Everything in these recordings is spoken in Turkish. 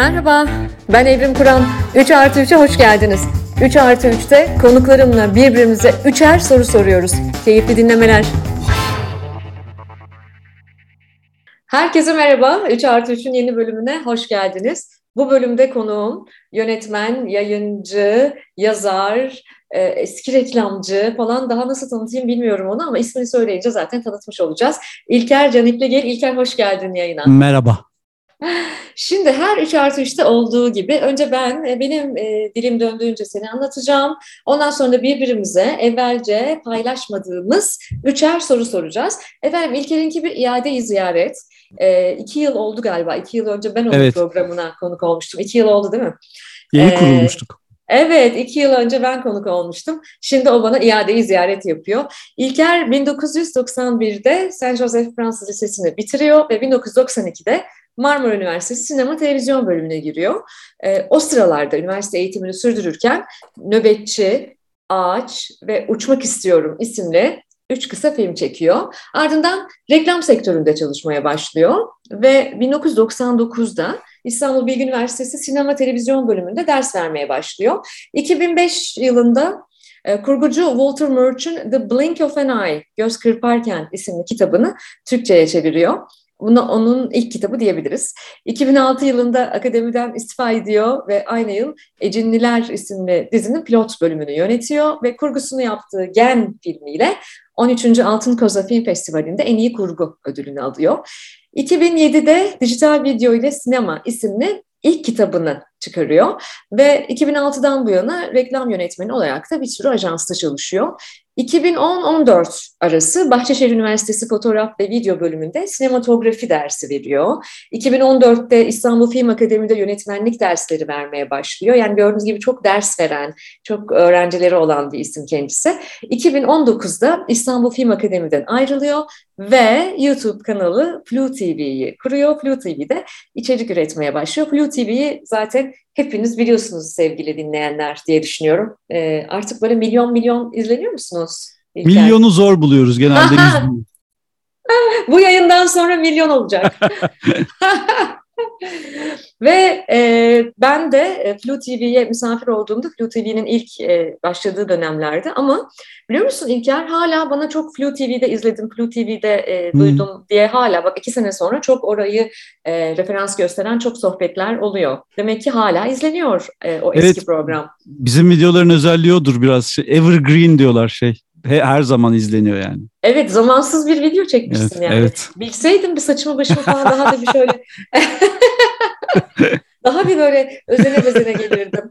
Merhaba, ben Evrim Kur'an. 3 artı 3'e hoş geldiniz. 3 artı 3'te konuklarımla birbirimize üçer soru soruyoruz. Keyifli dinlemeler. Herkese merhaba. 3 artı 3'ün yeni bölümüne hoş geldiniz. Bu bölümde konuğum yönetmen, yayıncı, yazar, e, eski reklamcı falan daha nasıl tanıtayım bilmiyorum onu ama ismini söyleyince zaten tanıtmış olacağız. İlker Canikligil. İlker hoş geldin yayına. Merhaba. Şimdi her 3 artı 3'te olduğu gibi önce ben e, benim e, dilim döndüğünce seni anlatacağım. Ondan sonra da birbirimize evvelce paylaşmadığımız üçer soru soracağız. Efendim İlker'inki bir iade ziyaret. E, iki yıl oldu galiba. İki yıl önce ben onun Evet. programına konuk olmuştum. İki yıl oldu değil mi? Yeni Ee, kurulmuştuk. Evet, iki yıl önce ben konuk olmuştum. Şimdi o bana iadeyi ziyaret yapıyor. İlker 1991'de Saint Joseph Fransız Lisesi'ni bitiriyor ve 1992'de Marmara Üniversitesi Sinema Televizyon bölümüne giriyor. Ee, o sıralarda üniversite eğitimini sürdürürken Nöbetçi, Ağaç ve Uçmak İstiyorum isimli üç kısa film çekiyor. Ardından reklam sektöründe çalışmaya başlıyor ve 1999'da İstanbul Bilgi Üniversitesi Sinema Televizyon bölümünde ders vermeye başlıyor. 2005 yılında e, kurgucu Walter Murch'un The Blink of an Eye, Göz Kırparken isimli kitabını Türkçe'ye çeviriyor. Buna onun ilk kitabı diyebiliriz. 2006 yılında akademiden istifa ediyor ve aynı yıl Ecinliler isimli dizinin pilot bölümünü yönetiyor ve kurgusunu yaptığı Gen filmiyle 13. Altın Koza Film Festivali'nde en iyi kurgu ödülünü alıyor. 2007'de Dijital Video ile Sinema isimli ilk kitabını çıkarıyor ve 2006'dan bu yana reklam yönetmeni olarak da bir sürü ajansta çalışıyor. 2010-14 arası Bahçeşehir Üniversitesi Fotoğraf ve Video bölümünde sinematografi dersi veriyor. 2014'te İstanbul Film Akademi'de yönetmenlik dersleri vermeye başlıyor. Yani gördüğünüz gibi çok ders veren, çok öğrencileri olan bir isim kendisi. 2019'da İstanbul Film Akademi'den ayrılıyor ve YouTube kanalı Flu TV'yi kuruyor. Flu TV'de içerik üretmeye başlıyor. Flu TV'yi zaten hepiniz biliyorsunuz sevgili dinleyenler diye düşünüyorum. Ee, artık böyle milyon milyon izleniyor musunuz? İlker? Milyonu zor buluyoruz genelde. Bu yayından sonra milyon olacak. Ve e, ben de e, Flu TV'ye misafir olduğumda Flu TV'nin ilk e, başladığı dönemlerde ama biliyor musun İlker hala bana çok Flu TV'de izledim, Flu TV'de e, Hmm. duydum diye hala bak iki sene sonra çok orayı e, referans gösteren çok sohbetler oluyor. Demek ki hala izleniyor e, o eski Evet. program. Bizim videoların özelliği odur biraz. Şey, evergreen diyorlar şey. He- Her zaman izleniyor yani. Evet zamansız bir video çekmişsin Evet, yani. evet. Bilseydim bir saçımı başımı falan daha da bir şöyle daha bir böyle özene bezene gelirdim.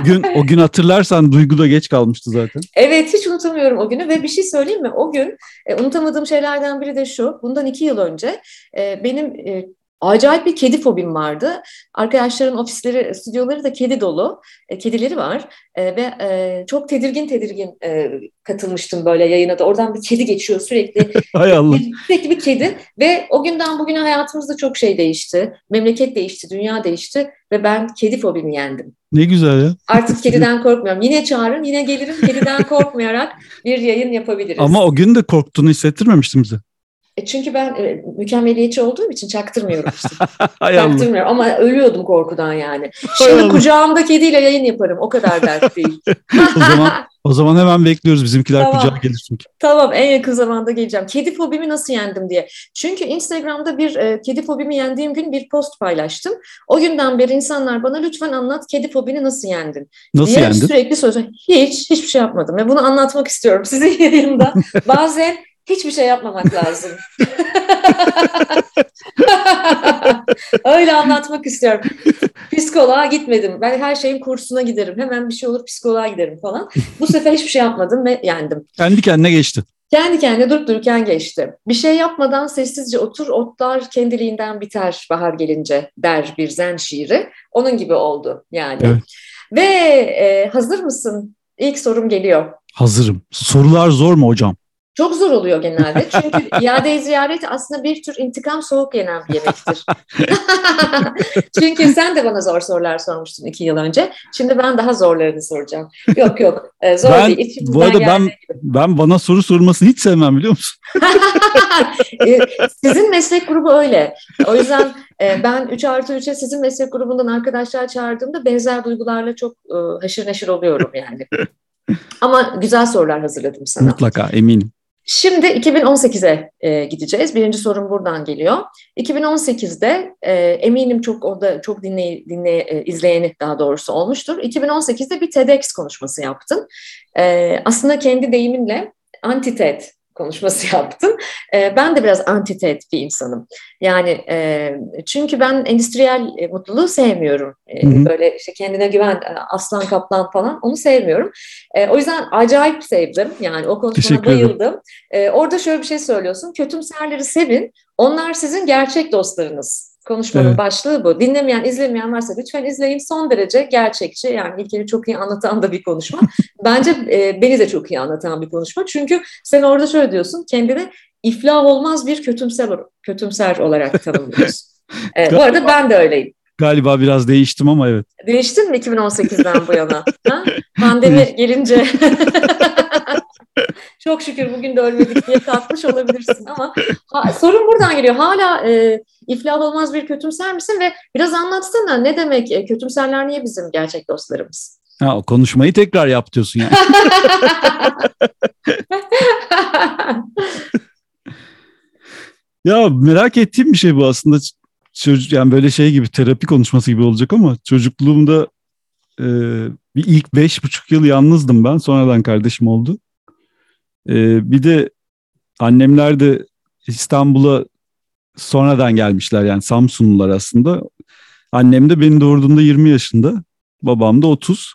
O gün o gün hatırlarsan Duygu da geç kalmıştı zaten. Evet hiç unutamıyorum o günü ve bir şey söyleyeyim mi? O gün e, unutamadığım şeylerden biri de şu. Bundan iki yıl önce e, benim e, acayip bir kedi fobim vardı. Arkadaşların ofisleri, stüdyoları da kedi dolu. E, kedileri var E, ve e, çok tedirgin tedirgin e, katılmıştım böyle yayına da. Oradan bir kedi geçiyor sürekli. Hay Allah. Sürekli bir kedi ve o günden bugüne hayatımızda çok şey değişti. Memleket değişti, dünya değişti ve ben kedi fobimi yendim. Ne güzel ya. Artık kediden korkmuyorum. Yine çağırın, yine gelirim. Kediden korkmayarak bir yayın yapabiliriz. Ama o gün de korktuğunu hissettirmemiştin bize. E çünkü ben e, mükemmeliyetçi olduğum için çaktırmıyorum işte. Çaktırmıyorum ama ölüyordum korkudan yani. Şimdi kucağımda kediyle yayın yaparım. O kadar dert değil. O zaman o zaman hemen bekliyoruz bizimkiler Tamam. kucağa gelir çünkü. Tamam en yakın zamanda geleceğim. Kedi fobimi nasıl yendim diye. Çünkü Instagram'da bir e, kedi fobimi yendiğim gün bir post paylaştım. O günden beri insanlar bana lütfen anlat kedi fobini nasıl yendin? Nasıl diye yendin? sürekli söz hiç hiçbir şey yapmadım ve bunu anlatmak istiyorum sizin yayında. Bazen hiçbir şey yapmamak lazım. Öyle anlatmak istiyorum. Psikoloğa gitmedim. Ben her şeyin kursuna giderim. Hemen bir şey olur psikoloğa giderim falan. Bu sefer hiçbir şey yapmadım ve yendim. Kendi kendine geçti. Kendi kendine durup dururken geçti. Bir şey yapmadan sessizce otur, otlar kendiliğinden biter bahar gelince der bir zen şiiri. Onun gibi oldu yani. Evet. Ve e, hazır mısın? İlk sorum geliyor. Hazırım. Sorular zor mu hocam? Çok zor oluyor genelde. Çünkü iade ziyaret aslında bir tür intikam soğuk yenen bir yemektir. Çünkü sen de bana zor sorular sormuştun iki yıl önce. Şimdi ben daha zorlarını soracağım. Yok yok e, zor ben, değil. İçimizden bu arada ben, gibi. ben bana soru sormasını hiç sevmem biliyor musun? E, sizin meslek grubu öyle. O yüzden e, ben 3 artı 3'e sizin meslek grubundan arkadaşlar çağırdığımda benzer duygularla çok e, haşır neşir oluyorum yani. Ama güzel sorular hazırladım sana. Mutlaka eminim. Şimdi 2018'e e, gideceğiz. Birinci sorum buradan geliyor. 2018'de e, eminim çok orada çok dinley, dinley, e, izleyeni daha doğrusu olmuştur. 2018'de bir TEDx konuşması yaptın. E, aslında kendi deyiminle anti-TED konuşması yaptın. E, ben de biraz anti-TED bir insanım. Yani e, çünkü ben endüstriyel e, mutluluğu sevmiyorum. E, Hı hı. böyle işte kendine güven, e, aslan kaplan falan onu sevmiyorum. E, o yüzden acayip sevdim. Yani o konuşmana bayıldım. E, orada şöyle bir şey söylüyorsun. Kötümserleri sevin. Onlar sizin gerçek dostlarınız. Konuşmanın Evet. başlığı bu. Dinlemeyen, izlemeyen varsa lütfen izleyin. Son derece gerçekçi. Yani İlker'i çok iyi anlatan da bir konuşma. Bence e, beni de çok iyi anlatan bir konuşma. Çünkü sen orada şöyle diyorsun. Kendini iflah olmaz bir kötümser, kötümser olarak tanımlıyorsun. E, bu arada ben de öyleyim. Galiba biraz değiştim ama evet. Değiştin mi 2018'den bu yana? Ha? Pandemi gelince çok şükür bugün de ölmedik diye kalkmış olabilirsin ama ha, sorun buradan geliyor. Hala e, iflah olmaz bir kötümser misin ve biraz anlatsana ne demek e, kötümserler niye bizim gerçek dostlarımız? Ha, konuşmayı tekrar yap diyorsun yani. Ya merak ettiğim bir şey bu aslında. Çocuk, yani böyle şey gibi terapi konuşması gibi olacak ama çocukluğumda e, bir ilk beş buçuk yıl yalnızdım ben. Sonradan kardeşim oldu. E, bir de annemler de İstanbul'a sonradan gelmişler yani Samsunlular aslında. Annem de beni doğurduğunda 20 yaşında. Babam da 30.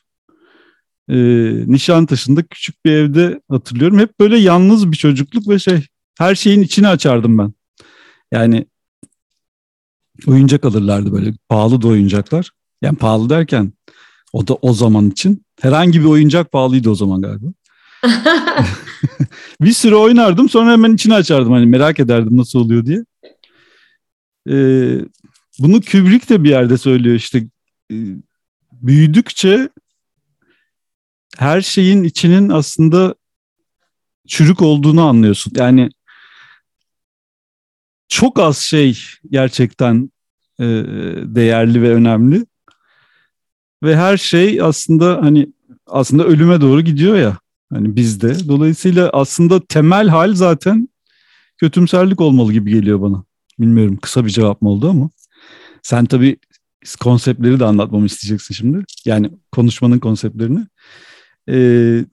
E, Nişantaşı'nda küçük bir evde hatırlıyorum. Hep böyle yalnız bir çocukluk ve şey her şeyin içini açardım ben. Yani oyuncak alırlardı böyle pahalı da oyuncaklar. Yani pahalı derken o da o zaman için herhangi bir oyuncak pahalıydı o zaman galiba. bir süre oynardım sonra hemen içini açardım hani merak ederdim nasıl oluyor diye. Ee, bunu Kubrick de bir yerde söylüyor işte e, büyüdükçe her şeyin içinin aslında çürük olduğunu anlıyorsun. Yani çok az şey gerçekten e, değerli ve önemli. Ve her şey aslında hani aslında ölüme doğru gidiyor ya. Hani bizde. Dolayısıyla aslında temel hal zaten kötümserlik olmalı gibi geliyor bana. Bilmiyorum kısa bir cevap mı oldu ama. Sen tabii konseptleri de anlatmamı isteyeceksin şimdi. Yani konuşmanın konseptlerini. Ee,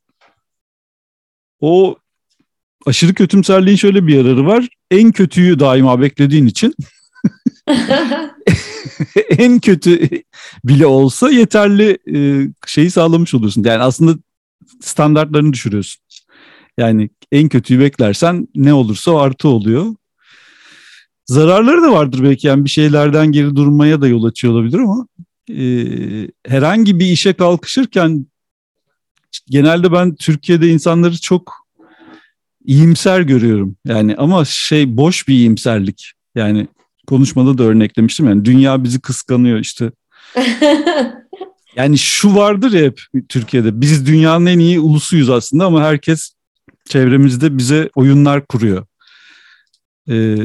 o aşırı kötümserliğin şöyle bir yararı var. En kötüyü daima beklediğin için en kötü bile olsa yeterli e, şeyi sağlamış oluyorsun. Yani aslında standartlarını düşürüyorsun. Yani en kötüyü beklersen ne olursa artı oluyor. Zararları da vardır belki yani bir şeylerden geri durmaya da yol açıyor olabilir ama e, herhangi bir işe kalkışırken genelde ben Türkiye'de insanları çok iyimser görüyorum. Yani ama şey boş bir iyimserlik. Yani konuşmada da örneklemiştim yani dünya bizi kıskanıyor işte. Yani şu vardır ya hep Türkiye'de biz dünyanın en iyi ulusuyuz aslında ama herkes çevremizde bize oyunlar kuruyor. Ee,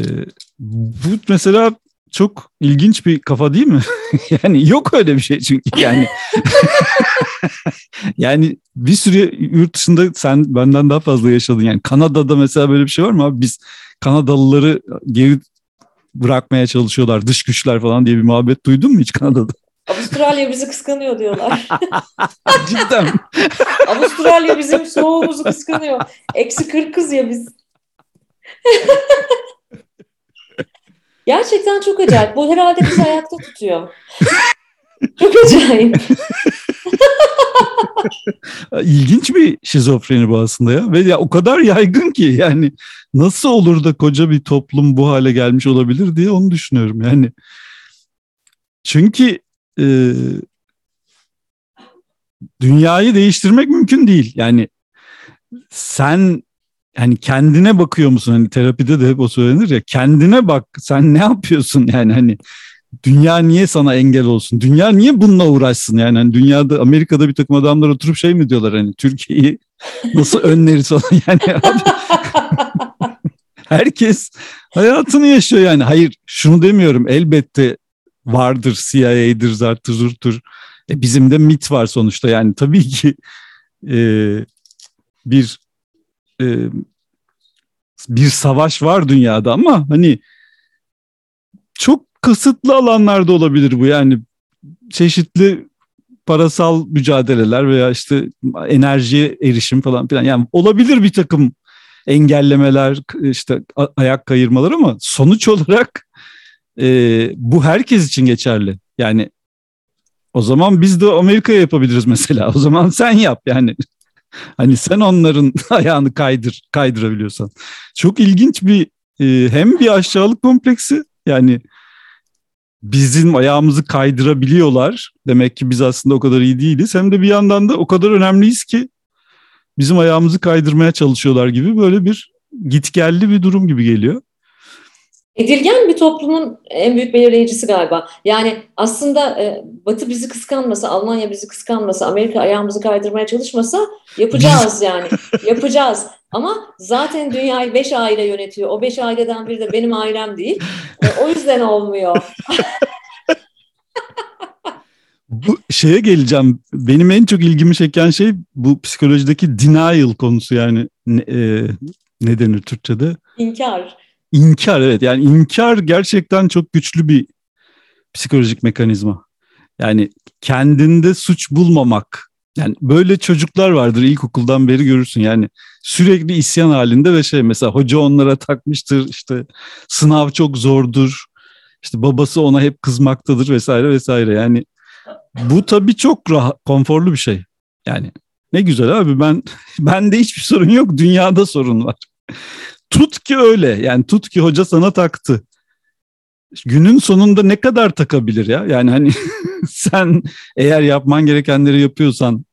bu mesela çok ilginç bir kafa değil mi? yani yok öyle bir şey çünkü yani. yani bir sürü yurt dışında sen benden daha fazla yaşadın. Yani Kanada'da mesela böyle bir şey var mı abi? Biz Kanadalıları geri bırakmaya çalışıyorlar. Dış güçler falan diye bir muhabbet duydun mu hiç Kanada'da? Avustralya bizi kıskanıyor diyorlar. Cidden. Avustralya bizim soğuğumuzu kıskanıyor. Eksi kırkız ya biz. Gerçekten çok acayip. Bu herhalde bizi ayakta tutuyor. Çok acayip. İlginç bir şizofreni bu aslında ya. Ve ya o kadar yaygın ki yani nasıl olur da koca bir toplum bu hale gelmiş olabilir diye onu düşünüyorum. Yani çünkü e, dünyayı değiştirmek mümkün değil. Yani sen yani kendine bakıyor musun? Hani terapide de hep o söylenir ya. Kendine bak. Sen ne yapıyorsun? Yani hani dünya niye sana engel olsun? Dünya niye bununla uğraşsın? Yani hani dünyada Amerika'da bir takım adamlar oturup şey mi diyorlar hani Türkiye'yi nasıl önleriz falan yani abi. Herkes hayatını yaşıyor yani. Hayır şunu demiyorum elbette vardır CIA'dir zartır zurtur. E bizim de MIT var sonuçta yani tabii ki e, bir e, bir savaş var dünyada ama hani çok kısıtlı alanlarda olabilir bu. Yani çeşitli parasal mücadeleler veya işte enerjiye erişim falan filan. Yani olabilir bir takım engellemeler işte ayak kayırmalar ama sonuç olarak e, bu herkes için geçerli. Yani o zaman biz de Amerika'ya yapabiliriz mesela. O zaman sen yap yani hani sen onların ayağını kaydır kaydırabiliyorsan çok ilginç bir e, hem bir aşağılık kompleksi yani bizim ayağımızı kaydırabiliyorlar. Demek ki biz aslında o kadar iyi değiliz. Hem de bir yandan da o kadar önemliyiz ki bizim ayağımızı kaydırmaya çalışıyorlar gibi böyle bir gitgelli bir durum gibi geliyor. Edilgen bir toplumun en büyük belirleyicisi galiba. Yani aslında e, Batı bizi kıskanmasa, Almanya bizi kıskanmasa, Amerika ayağımızı kaydırmaya çalışmasa yapacağız yani. yapacağız. Ama zaten dünyayı beş aile yönetiyor. O beş aileden biri de benim ailem değil. E, o yüzden olmuyor. bu şeye geleceğim. Benim en çok ilgimi çeken şey bu psikolojideki denial konusu yani ne, e, ne denir Türkçe'de? İnkar. İnkar evet. Yani inkar gerçekten çok güçlü bir psikolojik mekanizma. Yani kendinde suç bulmamak. Yani böyle çocuklar vardır ilkokuldan beri görürsün. Yani sürekli isyan halinde ve şey mesela hoca onlara takmıştır işte sınav çok zordur işte babası ona hep kızmaktadır vesaire vesaire. Yani bu tabii çok rahat, konforlu bir şey. Yani ne güzel abi ben bende hiçbir sorun yok dünyada sorun var tut ki öyle. Yani tut ki hoca sana taktı. Günün sonunda ne kadar takabilir ya? Yani hani sen eğer yapman gerekenleri yapıyorsan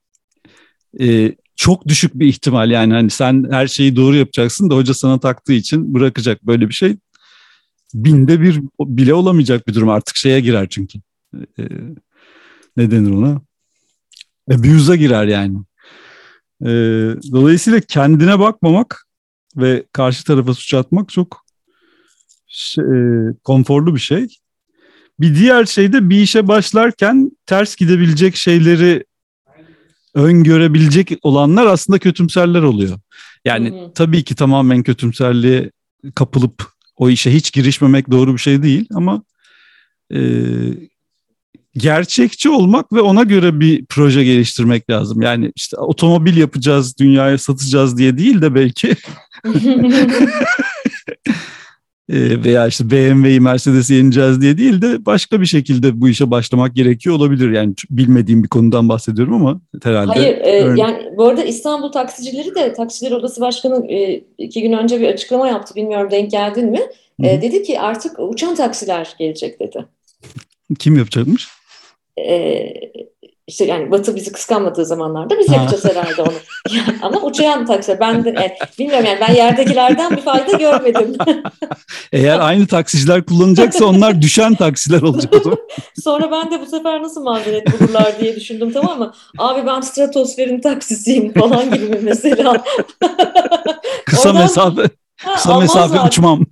e, çok düşük bir ihtimal. Yani hani sen her şeyi doğru yapacaksın da hoca sana taktığı için bırakacak. Böyle bir şey binde bir bile olamayacak bir durum. Artık şeye girer çünkü. E, ne denir ona? Abuse'a girer yani. E, dolayısıyla kendine bakmamak ve karşı tarafa suç atmak çok şey, e, konforlu bir şey bir diğer şey de bir işe başlarken ters gidebilecek şeyleri öngörebilecek olanlar aslında kötümserler oluyor. Yani hı hı. tabii ki tamamen kötümserliğe kapılıp o işe hiç girişmemek doğru bir şey değil ama e, gerçekçi olmak ve ona göre bir proje geliştirmek lazım. Yani işte otomobil yapacağız, dünyaya satacağız diye değil de belki Ee, veya işte BMW'yi Mercedes'i yeneceğiz diye değil de başka bir şekilde bu işe başlamak gerekiyor olabilir. Yani bilmediğim bir konudan bahsediyorum ama herhalde. Hayır e, yani bu arada İstanbul taksicileri de Taksiciler Odası Başkanı e, iki gün önce bir açıklama yaptı bilmiyorum denk geldin mi? E, dedi ki artık uçan taksiler gelecek dedi. Kim yapacakmış? E, işte yani Batı bizi kıskanmadığı zamanlarda biz yapacağız herhalde onu. Yani, ama uçayan taksi. Ben de yani, bilmiyorum yani ben yerdekilerden bir fayda görmedim. Eğer aynı taksiciler kullanacaksa onlar düşen taksiler olacak o zaman. Sonra ben de bu sefer nasıl mazeret bulurlar diye düşündüm tamam mı? Abi ben stratosferin taksisiyim falan gibi mesela. kısa Oradan, mesafe. Kısa mesafe uçmam.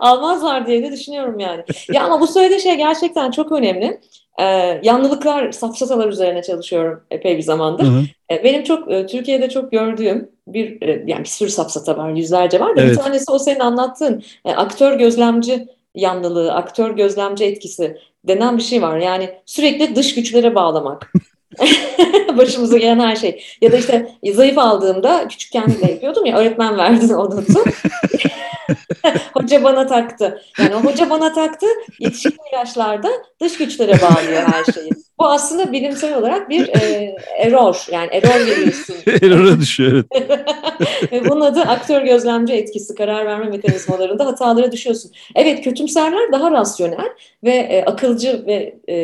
Almazlar diye de düşünüyorum yani. Ya ama bu söylediği şey gerçekten çok önemli. Ee, yanlılıklar, safsatalar üzerine çalışıyorum epey bir zamandır. Hı hı. Ee, benim çok e, Türkiye'de çok gördüğüm bir e, yani bir sürü safsata var, yüzlerce var da evet. bir tanesi o senin anlattığın e, aktör gözlemci yanlılığı, aktör gözlemci etkisi denen bir şey var. Yani sürekli dış güçlere bağlamak. Başımıza gelen her şey. Ya da işte zayıf aldığımda küçükken de yapıyordum ya öğretmen verdi o hoca bana taktı. Yani hoca bana taktı yetişkin yaşlarda dış güçlere bağlıyor her şeyi. Bu aslında bilimsel olarak bir e, error. Yani error veriyorsun. Error'a düşüyor evet. ve bunun adı aktör gözlemci etkisi. Karar verme mekanizmalarında hatalara düşüyorsun. Evet kötümserler daha rasyonel ve e, akılcı ve e,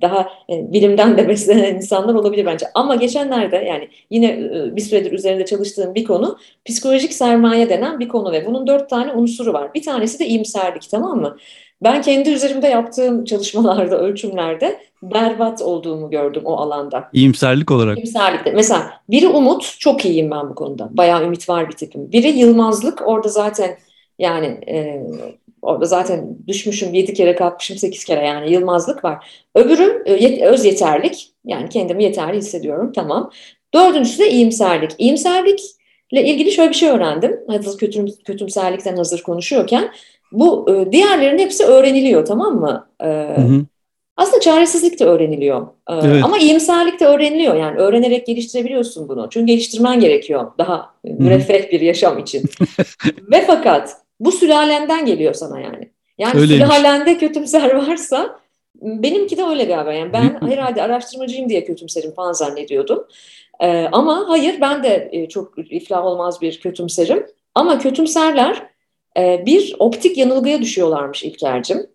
daha e, bilimden de beslenen insanlar olabilir bence. Ama geçenlerde yani yine e, bir süredir üzerinde çalıştığım bir konu psikolojik sermaye denen bir konu ve bunun dört tane unsuru var. Bir tanesi de iyimserlik tamam mı? Ben kendi üzerimde yaptığım çalışmalarda, ölçümlerde berbat olduğumu gördüm o alanda. İyimserlik olarak. İyimserlikte. Mesela biri umut, çok iyiyim ben bu konuda. Bayağı ümit var bir tipim. Biri yılmazlık, orada zaten yani e, orada zaten düşmüşüm yedi kere kalkmışım sekiz kere yani yılmazlık var. Öbürüm e, öz yeterlik, yani kendimi yeterli hissediyorum tamam. Dördüncüsü de iyimserlik. İyimserlikle ilgili şöyle bir şey öğrendim. Hazır kötüm, kötümserlikten hazır konuşuyorken bu e, diğerlerin hepsi öğreniliyor tamam mı? E, hı hı. Aslında çaresizlik de öğreniliyor. E, evet. Ama iyimserlik de öğreniliyor. Yani öğrenerek geliştirebiliyorsun bunu. Çünkü geliştirmen gerekiyor daha müreffeh bir yaşam için. Ve fakat bu sülalenden geliyor sana yani. Yani Öyleymiş. sülalende kötümser varsa benimki de öyle galiba. Yani ben herhalde araştırmacıyım diye kötümserim falan zannediyordum. Ee, ama hayır ben de e, çok iflah olmaz bir kötümserim. Ama kötümserler e, bir optik yanılgıya düşüyorlarmış İlker'cim.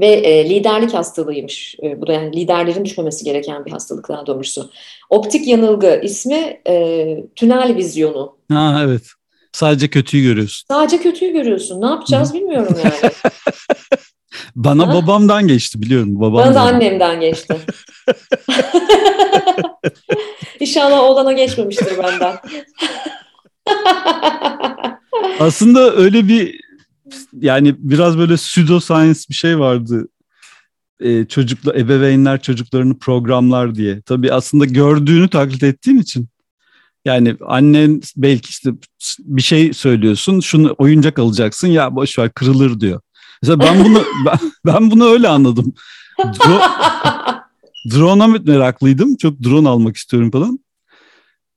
Ve e, liderlik hastalığıymış. E, bu da yani liderlerin düşmemesi gereken bir hastalık daha doğrusu. Optik yanılgı ismi e, tünel vizyonu. Ha evet. Sadece kötüyü görüyorsun. Sadece kötüyü görüyorsun. Ne yapacağız bilmiyorum yani. Bana ha? babamdan geçti biliyorum. Babam Bana da annemden geçti. İnşallah oğlana geçmemiştir benden. Aslında öyle bir yani biraz böyle pseudoscience bir şey vardı. Ee, çocukla ebeveynler çocuklarını programlar diye. Tabii aslında gördüğünü taklit ettiğin için yani annen belki işte bir şey söylüyorsun, şunu oyuncak alacaksın ya boş ver kırılır diyor. Mesela ben bunu ben, ben bunu öyle anladım. Dro drone'a meraklıydım. Çok drone almak istiyorum falan.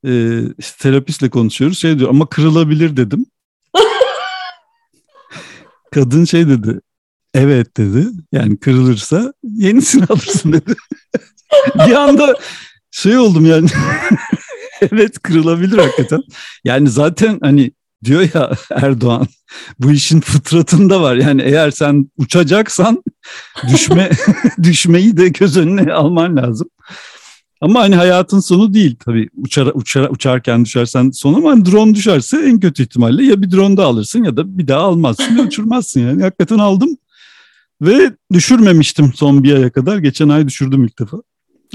Ee, işte terapistle konuşuyoruz. Şey diyor ama kırılabilir dedim. Kadın şey dedi. Evet dedi. Yani kırılırsa yenisini alırsın dedi. bir anda şey oldum yani. evet kırılabilir hakikaten. Yani zaten hani diyor ya Erdoğan bu işin fıtratında var. Yani eğer sen uçacaksan düşme düşmeyi de göz önüne alman lazım. Ama hani hayatın sonu değil tabii. Uçar, uçar, uçarken düşersen sonu ama hani drone düşerse en kötü ihtimalle ya bir drone da alırsın ya da bir daha almazsın ya uçurmazsın yani. Hakikaten aldım ve düşürmemiştim son bir aya kadar. Geçen ay düşürdüm ilk defa.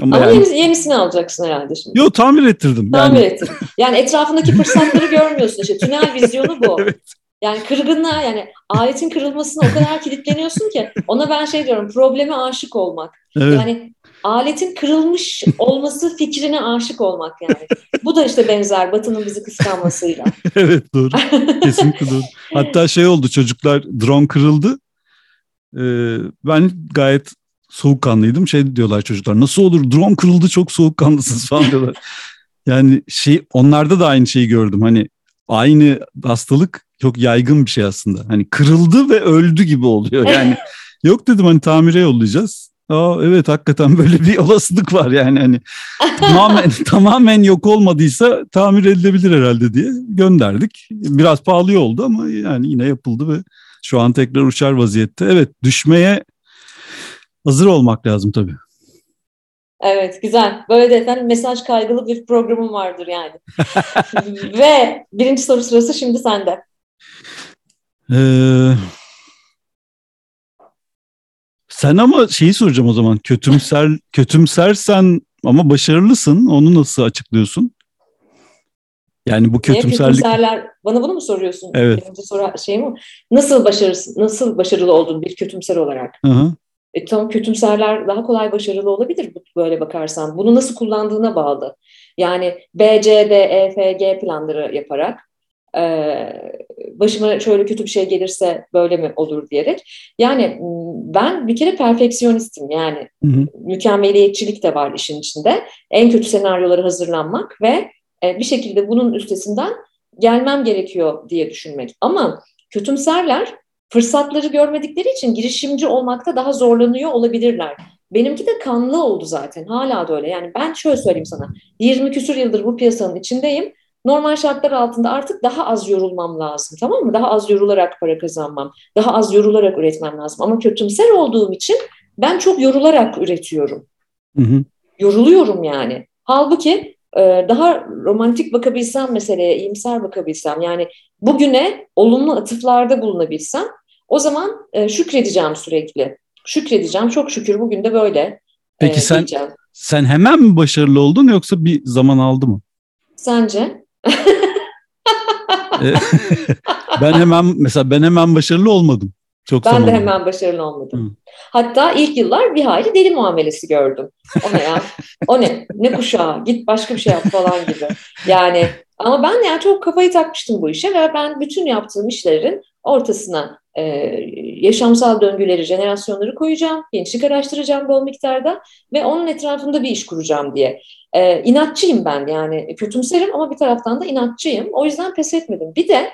Ama, Ama yani... yenisini alacaksın herhalde şimdi. Yok tamir ettirdim. Tamir yani... ettirdim. Yani etrafındaki fırsatları görmüyorsun işte. Tünel vizyonu bu. evet. Yani kırgınlığa yani aletin kırılmasına o kadar kilitleniyorsun ki ona ben şey diyorum probleme aşık olmak. Evet. Yani aletin kırılmış olması fikrine aşık olmak yani. Bu da işte benzer Batı'nın bizi kıskanmasıyla. evet doğru. Kesinlikle doğru. Hatta şey oldu çocuklar drone kırıldı. Ee, ben gayet soğukkanlıydım. Şey diyorlar çocuklar nasıl olur drone kırıldı çok soğukkanlısınız falan diyorlar. Yani şey onlarda da aynı şeyi gördüm. Hani aynı hastalık çok yaygın bir şey aslında. Hani kırıldı ve öldü gibi oluyor. Yani yok dedim hani tamire yollayacağız. Aa, evet hakikaten böyle bir olasılık var yani hani tamamen tamamen yok olmadıysa tamir edilebilir herhalde diye gönderdik. Biraz pahalı oldu ama yani yine yapıldı ve şu an tekrar uçar vaziyette. Evet düşmeye hazır olmak lazım tabii. Evet güzel. Böyle de efendim mesaj kaygılı bir programım vardır yani. ve birinci soru sırası şimdi sende. Ee, sen ama şeyi soracağım o zaman. Kötümser kötümsersen ama başarılısın. Onu nasıl açıklıyorsun? Yani bu kötümserlik... Kötümserler, bana bunu mu soruyorsun? Evet. Birinci soru şey mi? Nasıl başarısın, nasıl başarılı oldun bir kötümser olarak? Hı hı. E, tam kötümserler daha kolay başarılı olabilir böyle bakarsan. Bunu nasıl kullandığına bağlı. Yani B, C, D, E, F, G planları yaparak başıma şöyle kötü bir şey gelirse böyle mi olur diyerek. Yani ben bir kere perfeksiyonistim yani hı hı. mükemmeliyetçilik de var işin içinde. En kötü senaryoları hazırlanmak ve bir şekilde bunun üstesinden gelmem gerekiyor diye düşünmek. Ama kötümserler fırsatları görmedikleri için girişimci olmakta daha zorlanıyor olabilirler. benimki de kanlı oldu zaten. Hala da öyle. Yani ben şöyle söyleyeyim sana. 20 küsur yıldır bu piyasanın içindeyim. Normal şartlar altında artık daha az yorulmam lazım. Tamam mı? Daha az yorularak para kazanmam. Daha az yorularak üretmem lazım. Ama kötümser olduğum için ben çok yorularak üretiyorum. Hı hı. Yoruluyorum yani. Halbuki e, daha romantik bakabilsem meseleye, iyimser bakabilsem yani bugüne olumlu atıflarda bulunabilsem o zaman e, şükredeceğim sürekli. Şükredeceğim. Çok şükür bugün de böyle. Peki e, sen diyeceğim. sen hemen mi başarılı oldun yoksa bir zaman aldı mı? Sence? Ben hemen mesela ben hemen başarılı olmadım. Çok ben de hemen başarılı olmadım. Hı. Hatta ilk yıllar bir hayli deli muamelesi gördüm. O ne ya? O ne? Ne kuşağı? Git başka bir şey yap falan gibi. Yani ama ben yani çok kafayı takmıştım bu işe ve ben bütün yaptığım işlerin ortasına e, yaşamsal döngüleri, jenerasyonları koyacağım, gençlik araştıracağım bol miktarda ve onun etrafında bir iş kuracağım diye. E, inatçıyım ben yani kötümserim ama bir taraftan da inatçıyım. O yüzden pes etmedim. Bir de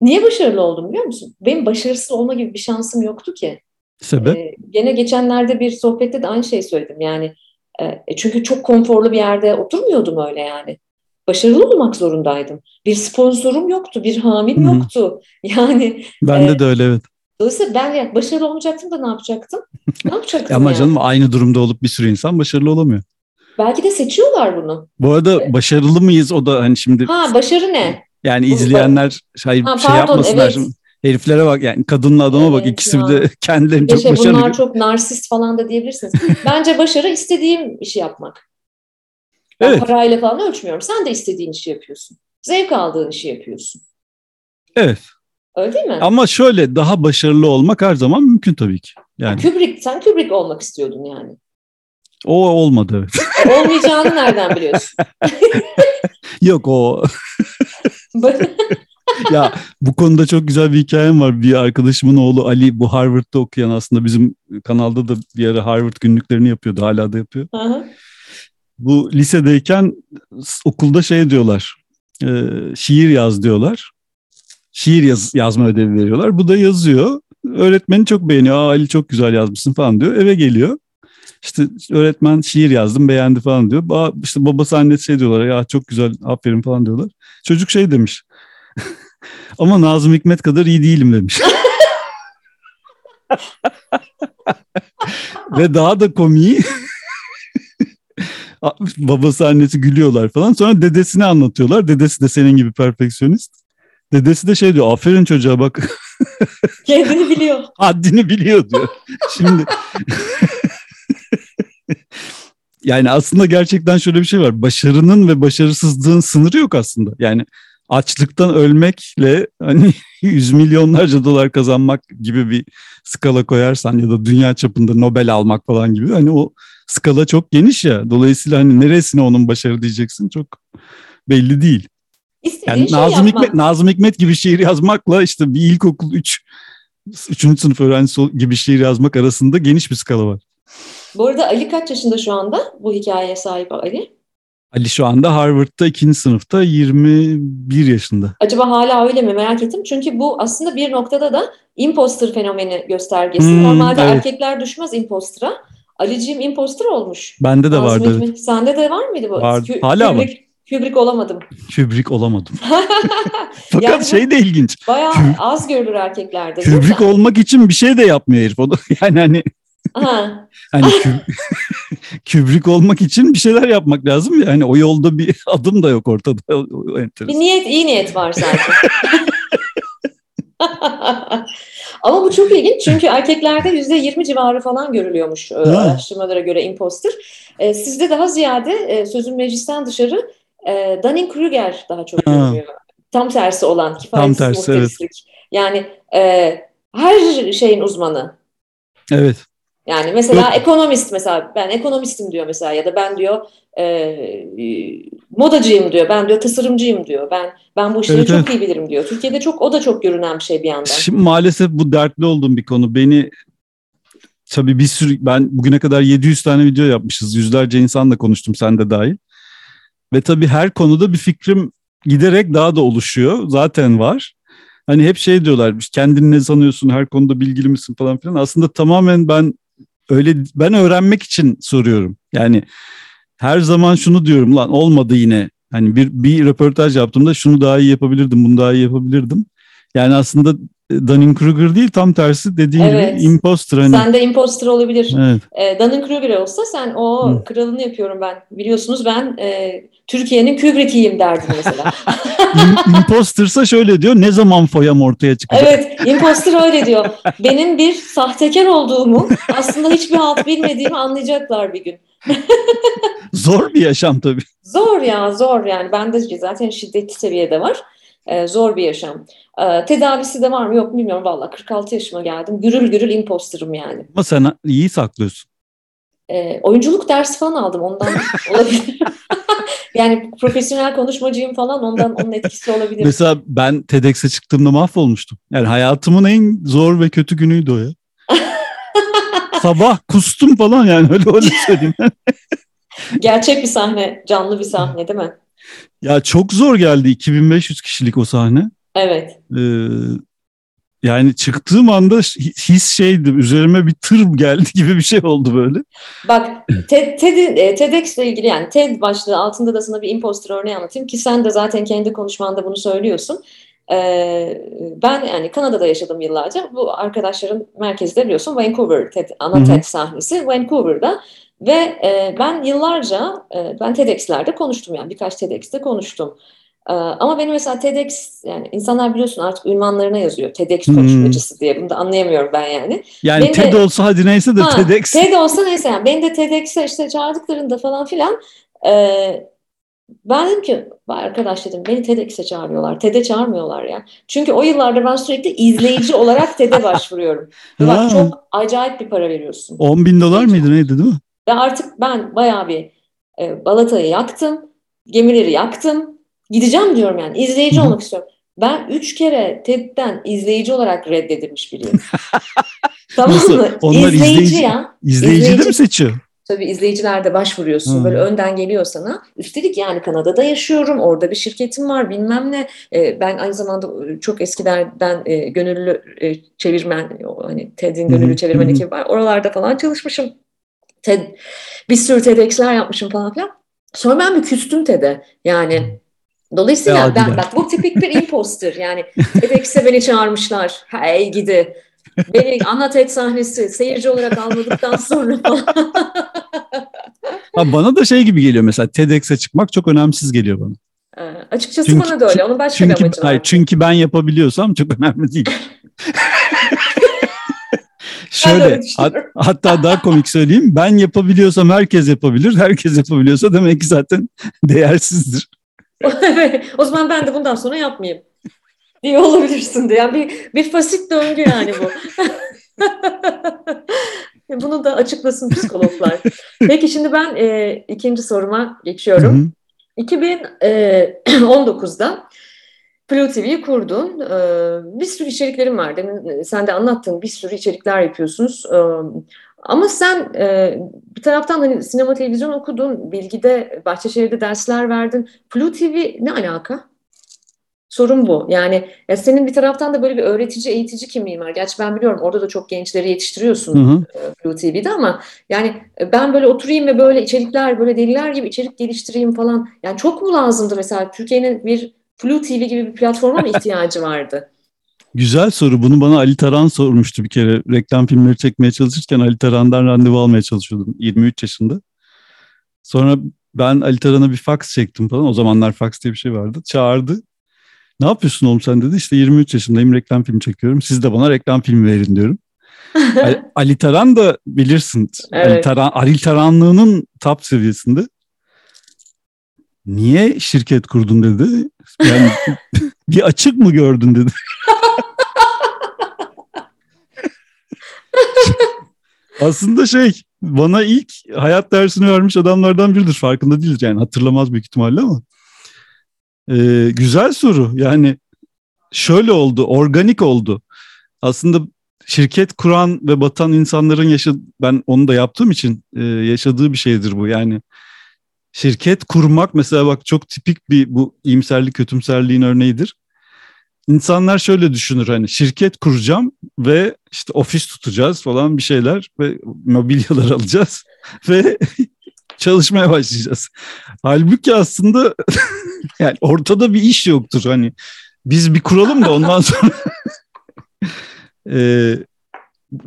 niye başarılı oldum biliyor musun? Benim başarısız olma gibi bir şansım yoktu ki. Sebep? E, gene geçenlerde bir sohbette de aynı şeyi söyledim. Yani e, çünkü çok konforlu bir yerde oturmuyordum öyle yani başarılı olmak zorundaydım. Bir sponsorum yoktu, bir hamim Hı-hı. yoktu. Yani bende e, de öyle evet. Dolayısıyla ben yani başarılı olmayacaktım da ne yapacaktım? Ne yapacaktım Ama yani? canım aynı durumda olup bir sürü insan başarılı olamıyor. Belki de seçiyorlar bunu. Bu arada başarılı mıyız o da hani şimdi. Ha başarı ne? Yani izleyenler şey, ha, şey yapmasınlar evet. şimdi. Heriflere bak yani kadınla adama evet, bak ikisi ya. de kendilerini çok şey, başarılı. Bunlar çok narsist falan da diyebilirsiniz. Bence başarı istediğim işi yapmak. Ben evet. parayla falan ölçmüyorum. Sen de istediğin işi yapıyorsun. Zevk aldığın işi yapıyorsun. Evet. Öyle değil mi? Ama şöyle daha başarılı olmak her zaman mümkün tabii ki. Yani. Kubrick, sen Kubrick olmak istiyordun yani. O olmadı evet. Olmayacağını nereden biliyorsun? Yok o. ya bu konuda çok güzel bir hikayem var. Bir arkadaşımın oğlu Ali bu Harvard'da okuyan aslında bizim kanalda da bir ara Harvard günlüklerini yapıyordu. Hala da yapıyor. Hı hı bu lisedeyken okulda şey diyorlar. E, şiir yaz diyorlar. Şiir yaz, yazma ödevi veriyorlar. Bu da yazıyor. Öğretmeni çok beğeniyor. Aa Ali çok güzel yazmışsın falan diyor. Eve geliyor. İşte öğretmen şiir yazdım beğendi falan diyor. Ba işte babası annesi şey diyorlar ya çok güzel aferin falan diyorlar. Çocuk şey demiş. Ama Nazım Hikmet kadar iyi değilim demiş. Ve daha da komiği babası annesi gülüyorlar falan. Sonra dedesini anlatıyorlar. Dedesi de senin gibi perfeksiyonist. Dedesi de şey diyor aferin çocuğa bak. Kendini biliyor. Haddini biliyor diyor. Şimdi yani aslında gerçekten şöyle bir şey var. Başarının ve başarısızlığın sınırı yok aslında. Yani açlıktan ölmekle hani yüz milyonlarca dolar kazanmak gibi bir skala koyarsan ya da dünya çapında Nobel almak falan gibi hani o skala çok geniş ya. Dolayısıyla hani neresine onun başarı diyeceksin çok belli değil. İstediğin yani şey Nazım Hikmet, Nazım Hikmet gibi şiir yazmakla işte bir ilkokul 3 üç, 3. sınıf öğrencisi gibi şiir yazmak arasında geniş bir skala var. Bu arada Ali kaç yaşında şu anda bu hikayeye sahip Ali? Ali şu anda Harvard'da ikinci sınıfta 21 yaşında. Acaba hala öyle mi merak ettim. Çünkü bu aslında bir noktada da imposter fenomeni göstergesi. Hmm, Normalde evet. erkekler düşmez impostora. Aliciğim imposter olmuş. Bende de vardı. Evet. Sende de var mıydı bu? Vardı. Kü- Hala Kubrick, var. Kubrick olamadım. Kubrick olamadım. Fakat yani şey de ilginç. Bayağı az görülür erkeklerde. Kubrick olmak için bir şey de yapmıyor herif. yani hani Hani Kubrick olmak için bir şeyler yapmak lazım ya. Hani o yolda bir adım da yok ortada. bir niyet, iyi niyet var zaten. Ama bu çok ilginç çünkü erkeklerde yüzde yirmi civarı falan görülüyormuş e, araştırmalara göre imposter. E, sizde daha ziyade e, sözün meclisten dışarı Dunning-Kruger daha çok görülüyor. Tam tersi olan kifayetsiz Tam tersi, evet. Yani her şeyin uzmanı. Evet. Yani mesela ekonomist mesela ben ekonomistim diyor mesela ya da ben diyor e, modacıyım diyor. Ben diyor tasarımcıyım diyor. Ben ben bu işleri evet, çok evet. iyi bilirim diyor. Türkiye'de çok o da çok görünen bir şey bir yandan. Şimdi maalesef bu dertli olduğum bir konu. Beni tabii bir sürü ben bugüne kadar 700 tane video yapmışız. Yüzlerce insanla konuştum sen de dahil. Ve tabii her konuda bir fikrim giderek daha da oluşuyor. Zaten var. Hani hep şey diyorlar kendini ne sanıyorsun her konuda bilgili misin falan filan. Aslında tamamen ben öyle ben öğrenmek için soruyorum. Yani her zaman şunu diyorum lan olmadı yine. Hani bir bir röportaj yaptığımda şunu daha iyi yapabilirdim, bunu daha iyi yapabilirdim. Yani aslında Dunning-Kruger değil tam tersi dediğin evet. gibi imposter. Hani. Sen de imposter olabilir. Evet. E, Dunning-Kruger olsa sen o Hı. kralını yapıyorum ben. Biliyorsunuz ben e, Türkiye'nin Kubrick'iyim derdim mesela. impostersa şöyle diyor ne zaman foyam ortaya çıkacak? Evet imposter öyle diyor. Benim bir sahtekar olduğumu aslında hiçbir halt bilmediğimi anlayacaklar bir gün. zor bir yaşam tabii. Zor ya zor yani. Ben de zaten şiddetli seviyede var. Ee, zor bir yaşam. Ee, tedavisi de var mı yok bilmiyorum valla 46 yaşıma geldim. Gürül gürül imposterım yani. Ama sen iyi saklıyorsun. Ee, oyunculuk dersi falan aldım ondan olabilir. yani profesyonel konuşmacıyım falan ondan onun etkisi olabilir. Mesela ben TEDx'e çıktığımda mahvolmuştum. Yani hayatımın en zor ve kötü günüydü o ya. Sabah kustum falan yani öyle öyle söyleyeyim. Gerçek bir sahne, canlı bir sahne değil mi? Ya çok zor geldi 2500 kişilik o sahne. Evet. Ee, yani çıktığım anda his şeydi üzerime bir tır geldi gibi bir şey oldu böyle. Bak TED, TED, e, TEDx ile ilgili yani TED başlığı altında da sana bir imposter örneği anlatayım ki sen de zaten kendi konuşmanda bunu söylüyorsun. Ee, ben yani Kanada'da yaşadım yıllarca. Bu arkadaşların merkezi de biliyorsun Vancouver TED, ana TED sahnesi Vancouver'da. Ve e, ben yıllarca e, ben TEDx'lerde konuştum yani birkaç TEDx'te konuştum. E, ama benim mesela TEDx yani insanlar biliyorsun artık ünvanlarına yazıyor TEDx konuşmacısı hmm. diye bunu da anlayamıyorum ben yani. Yani benim TED de, olsa hadi neyse de ha, TEDx. TED olsa neyse yani beni de TEDx'e işte çağırdıklarında falan filan e, ben dedim ki arkadaş dedim beni TEDx'e çağırıyorlar. TED'e çağırmıyorlar ya. Çünkü o yıllarda ben sürekli izleyici olarak TED'e başvuruyorum. Bak çok acayip bir para veriyorsun. 10 bin dolar mıydı neydi değil mi? Ve artık ben bayağı bir e, balatayı yaktım, gemileri yaktım. Gideceğim diyorum yani. izleyici olmak istiyorum. Ben üç kere TED'den izleyici olarak reddedilmiş biriyim. tamam Nasıl? mı? Onlar izleyici, izleyici ya. İzleyici, izleyici de mi seçiyor? Tabii izleyicilerde başvuruyorsun. Hmm. Böyle önden geliyor sana. Üstelik yani Kanada'da yaşıyorum. Orada bir şirketim var bilmem ne. Ee, ben aynı zamanda e, çok eskilerden e, gönüllü e, çevirmen, hani TED'in gönüllü hmm. çevirmen ekibi var. Oralarda falan çalışmışım. TED, bir sürü TEDx'ler yapmışım falan filan. Sonra ben bir küstüm TED'e. Yani dolayısıyla ya, ben bak bu tipik bir imposter. Yani TEDx'e beni çağırmışlar. Hey gidi. Beni ana TED sahnesi seyirci olarak almadıktan sonra falan. ha, bana da şey gibi geliyor mesela TEDx'e çıkmak çok önemsiz geliyor bana. Ee, açıkçası çünkü, bana da öyle. Onun başka çünkü, bir amacı var. Hayır, çünkü ben yapabiliyorsam çok önemli değil. Şöyle hat, hatta daha komik söyleyeyim. Ben yapabiliyorsam herkes yapabilir. Herkes yapabiliyorsa demek ki zaten değersizdir. o zaman ben de bundan sonra yapmayayım diye olabilirsin diye. Yani bir, bir fasit döngü yani bu. Bunu da açıklasın psikologlar. Peki şimdi ben e, ikinci soruma geçiyorum. Hı hı. 2019'da Flu TV'yi kurdun. Ee, bir sürü içeriklerin var. Demin e, sen de anlattın. Bir sürü içerikler yapıyorsunuz. Ee, ama sen e, bir taraftan hani sinema televizyon okudun. Bilgide, Bahçeşehir'de dersler verdin. Flu TV ne alaka? Sorun bu. Yani ya senin bir taraftan da böyle bir öğretici, eğitici kimliğin var. Gerçi ben biliyorum orada da çok gençleri yetiştiriyorsun hı TV'de ama yani ben böyle oturayım ve böyle içerikler, böyle deliler gibi içerik geliştireyim falan. Yani çok mu lazımdı mesela Türkiye'nin bir Flu TV gibi bir platforma mı ihtiyacı vardı? Güzel soru. Bunu bana Ali Taran sormuştu bir kere. Reklam filmleri çekmeye çalışırken Ali Taran'dan randevu almaya çalışıyordum 23 yaşında. Sonra ben Ali Taran'a bir fax çektim falan. O zamanlar fax diye bir şey vardı. Çağırdı. Ne yapıyorsun oğlum sen dedi. İşte 23 yaşındayım reklam filmi çekiyorum. Siz de bana reklam filmi verin diyorum. Ali Taran da bilirsin. Evet. Ali, Taran, Ali Taranlığının top seviyesinde. Niye şirket kurdun dedi. Yani bir açık mı gördün dedi. Aslında şey bana ilk hayat dersini vermiş adamlardan biridir. Farkında değildir yani hatırlamaz büyük ihtimalle ama. Ee, güzel soru yani şöyle oldu organik oldu. Aslında şirket kuran ve batan insanların yaşadığı ben onu da yaptığım için e, yaşadığı bir şeydir bu yani şirket kurmak mesela bak çok tipik bir bu iyimserlik kötümserliğin örneğidir. insanlar şöyle düşünür hani şirket kuracağım ve işte ofis tutacağız falan bir şeyler ve mobilyalar alacağız ve çalışmaya başlayacağız. Halbuki aslında yani ortada bir iş yoktur hani biz bir kuralım da ondan sonra e,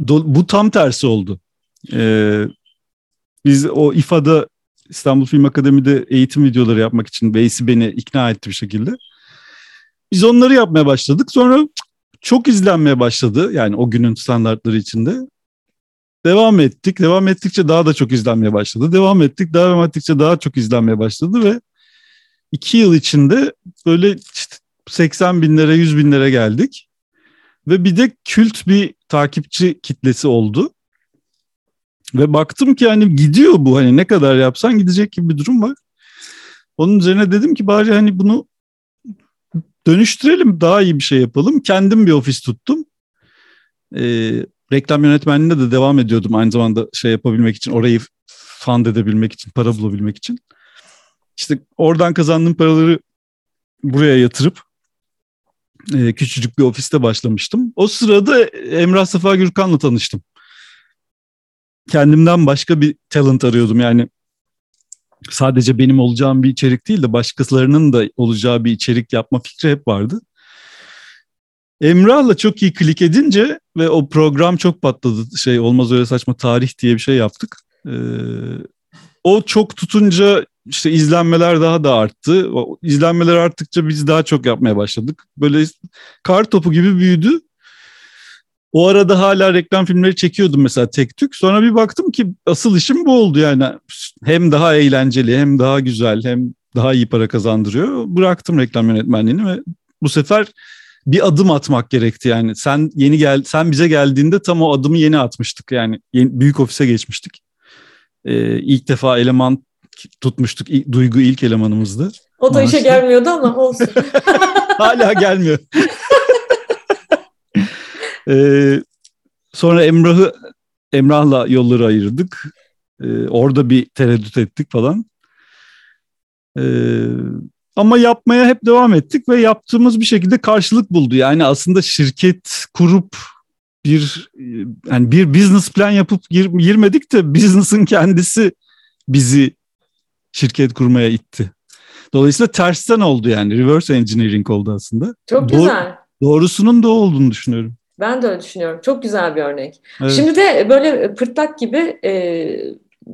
bu tam tersi oldu. E, biz o İFA'da İstanbul Film Akademi'de eğitim videoları yapmak için Veysi beni ikna etti bir şekilde. Biz onları yapmaya başladık. Sonra çok izlenmeye başladı. Yani o günün standartları içinde. Devam ettik. Devam ettikçe daha da çok izlenmeye başladı. Devam ettik. Devam ettikçe daha çok izlenmeye başladı ve iki yıl içinde böyle işte 80 binlere 100 binlere geldik. Ve bir de kült bir takipçi kitlesi oldu. Ve baktım ki hani gidiyor bu hani ne kadar yapsan gidecek gibi bir durum var. Onun üzerine dedim ki bari hani bunu dönüştürelim daha iyi bir şey yapalım. Kendim bir ofis tuttum. Ee, reklam yönetmenliğine de devam ediyordum aynı zamanda şey yapabilmek için orayı fund edebilmek için para bulabilmek için. İşte oradan kazandığım paraları buraya yatırıp e, küçücük bir ofiste başlamıştım. O sırada Emrah Safa Gürkan'la tanıştım. Kendimden başka bir talent arıyordum yani sadece benim olacağım bir içerik değil de başkalarının da olacağı bir içerik yapma fikri hep vardı. Emrah'la çok iyi klik edince ve o program çok patladı. Şey olmaz öyle saçma tarih diye bir şey yaptık. Ee, o çok tutunca işte izlenmeler daha da arttı. O izlenmeler arttıkça biz daha çok yapmaya başladık. Böyle kar topu gibi büyüdü. O arada hala reklam filmleri çekiyordum mesela tek tük. Sonra bir baktım ki asıl işim bu oldu yani. Hem daha eğlenceli hem daha güzel hem daha iyi para kazandırıyor. Bıraktım reklam yönetmenliğini ve bu sefer bir adım atmak gerekti yani. Sen yeni gel sen bize geldiğinde tam o adımı yeni atmıştık yani. Yeni, büyük ofise geçmiştik. Ee, ilk defa eleman tutmuştuk. İlk, Duygu ilk elemanımızdı. O da Maaşlı. işe gelmiyordu ama olsun. Hala gelmiyor. ee, sonra Emrah'ı Emrah'la yolları ayırdık. Ee, orada bir tereddüt ettik falan. Ee, ama yapmaya hep devam ettik ve yaptığımız bir şekilde karşılık buldu. Yani aslında şirket kurup bir yani bir business plan yapıp gir, girmedik de business'ın kendisi bizi şirket kurmaya itti. Dolayısıyla tersten oldu yani. Reverse engineering oldu aslında. Çok Doğru, güzel. Doğrusunun da olduğunu düşünüyorum. Ben de öyle düşünüyorum. Çok güzel bir örnek. Evet. Şimdi de böyle pırtlak gibi e,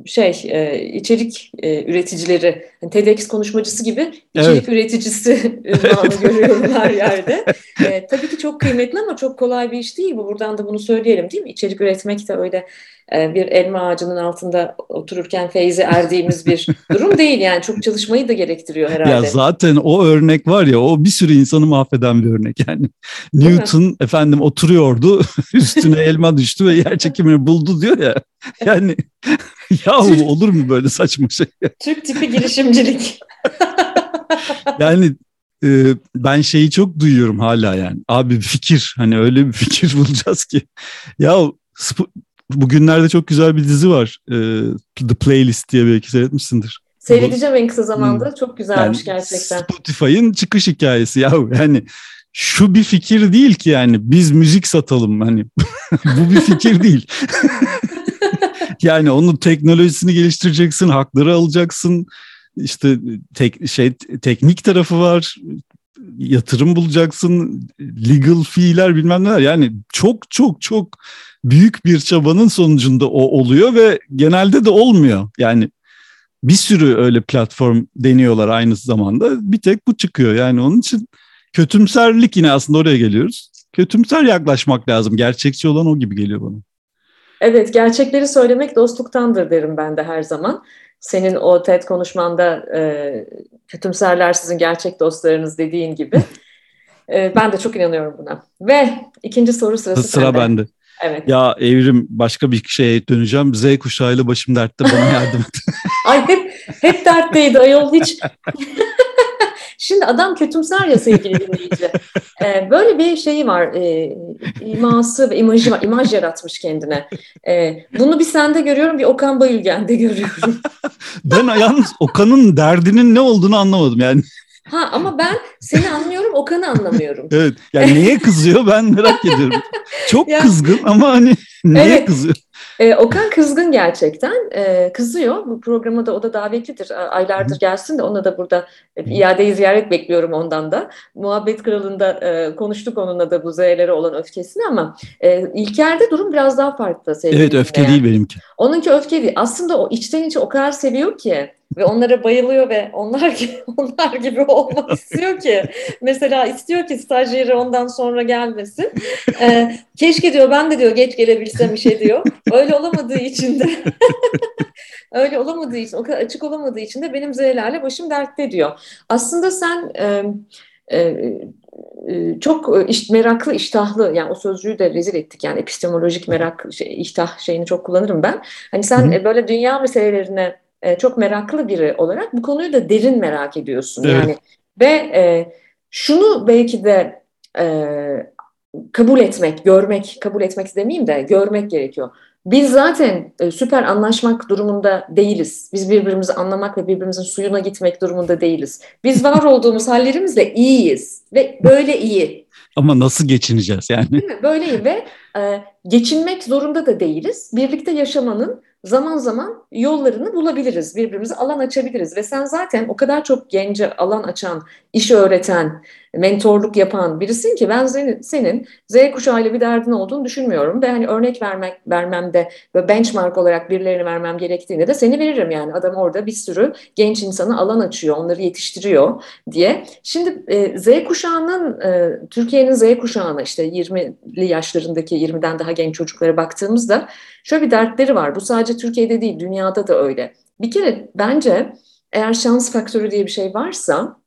şey e, içerik e, üreticileri yani TEDx konuşmacısı gibi içerik evet. üreticisi ünvanı görüyorum her yerde. E, tabii ki çok kıymetli ama çok kolay bir iş değil bu. Buradan da bunu söyleyelim değil mi? İçerik üretmek de öyle e, bir elma ağacının altında otururken feyze erdiğimiz bir durum değil. Yani çok çalışmayı da gerektiriyor herhalde. Ya zaten o örnek var ya o bir sürü insanı mahveden bir örnek. Yani Newton efendim oturuyordu üstüne elma düştü ve yer çekimini buldu diyor ya. Yani ya olur mu böyle saçma şey? Türk tipi girişimcilik. yani e, ben şeyi çok duyuyorum hala yani. Abi bir fikir hani öyle bir fikir bulacağız ki. Ya bugünlerde çok güzel bir dizi var. E, The Playlist diye belki seyretmişsindir. Seyredeceğim en kısa zamanda. Hmm. Çok güzelmiş yani gerçekten. Spotify'ın çıkış hikayesi ya. Yani şu bir fikir değil ki yani biz müzik satalım hani bu bir fikir değil. Yani onun teknolojisini geliştireceksin, hakları alacaksın. İşte tek şey teknik tarafı var. Yatırım bulacaksın, legal fiiller bilmem neler. Yani çok çok çok büyük bir çabanın sonucunda o oluyor ve genelde de olmuyor. Yani bir sürü öyle platform deniyorlar aynı zamanda. Bir tek bu çıkıyor. Yani onun için kötümserlik yine aslında oraya geliyoruz. Kötümser yaklaşmak lazım. Gerçekçi olan o gibi geliyor bana. Evet, gerçekleri söylemek dostluktandır derim ben de her zaman. Senin o TED konuşmanda e, kötümserler sizin gerçek dostlarınız dediğin gibi. e, ben de çok inanıyorum buna. Ve ikinci soru sırası Sıra sende. bende. Evet. Ya Evrim başka bir şeye döneceğim. Z kuşağıyla başım dertte bana yardım et. Ay hep, hep dertteydi ayol hiç. Şimdi adam kötümser ya sevgili dinleyici. Ee, böyle bir şeyi var, e, iması ve imajı var, imaj yaratmış kendine. Ee, bunu bir sende görüyorum, bir Okan Bayülgen'de görüyorum. ben yalnız Okan'ın derdinin ne olduğunu anlamadım yani. Ha ama ben seni anlıyorum, Okan'ı anlamıyorum. Evet. Yani neye kızıyor ben merak ediyorum. Çok Ya- kızgın ama hani neye Evet. kızıyor? Ee, Okan kızgın gerçekten. Ee, kızıyor. Bu programa da o da davetlidir. Aylardır gelsin de ona da burada e, iadeyi ziyaret bekliyorum ondan da. Muhabbet Kralı'nda e, konuştuk onunla da bu Z'lere olan öfkesini ama e, İlker'de durum biraz daha farklı Evet öfke dinleyen. değil benimki. Onunki öfke değil. Aslında o içten içe o kadar seviyor ki ve onlara bayılıyor ve onlar gibi onlar gibi olmak istiyor ki mesela istiyor ki stajyeri ondan sonra gelmesin. Ee, keşke diyor ben de diyor geç gelebilsem işe diyor. Öyle olamadığı için de öyle olamadığı için o kadar açık olamadığı için de benim Z'lerle başım dertte diyor. Aslında sen e, e, e, çok iş, meraklı, iştahlı yani o sözcüğü de rezil ettik yani epistemolojik merak, şey, iştah şeyini çok kullanırım ben. Hani sen Hı hı. e, böyle dünya meselelerine e, çok meraklı biri olarak bu konuyu da derin merak ediyorsun. Evet. Yani ve e, şunu belki de e, kabul etmek, görmek, kabul etmek demeyeyim de görmek gerekiyor. Biz zaten e, süper anlaşmak durumunda değiliz. Biz birbirimizi anlamak ve birbirimizin suyuna gitmek durumunda değiliz. Biz var olduğumuz hallerimizle iyiyiz ve böyle iyi. Ama nasıl geçineceğiz yani? Değil mi? Böyle iyi ve e, geçinmek zorunda da değiliz. Birlikte yaşamanın zaman zaman yollarını bulabiliriz. Birbirimize alan açabiliriz. Ve sen zaten o kadar çok gence alan açan, iş öğreten, mentorluk yapan birisin ki ben senin, senin Z kuşağıyla bir derdin olduğunu düşünmüyorum. Ve hani örnek vermek vermemde ve benchmark olarak birilerini vermem gerektiğinde de seni veririm yani. Adam orada bir sürü genç insana alan açıyor, onları yetiştiriyor diye. Şimdi e, Z kuşağının, e, Türkiye'nin Z kuşağına işte 20'li yaşlarındaki 20'den daha genç çocuklara baktığımızda şöyle bir dertleri var. Bu sadece Türkiye'de değil, dünyada da öyle. Bir kere bence eğer şans faktörü diye bir şey varsa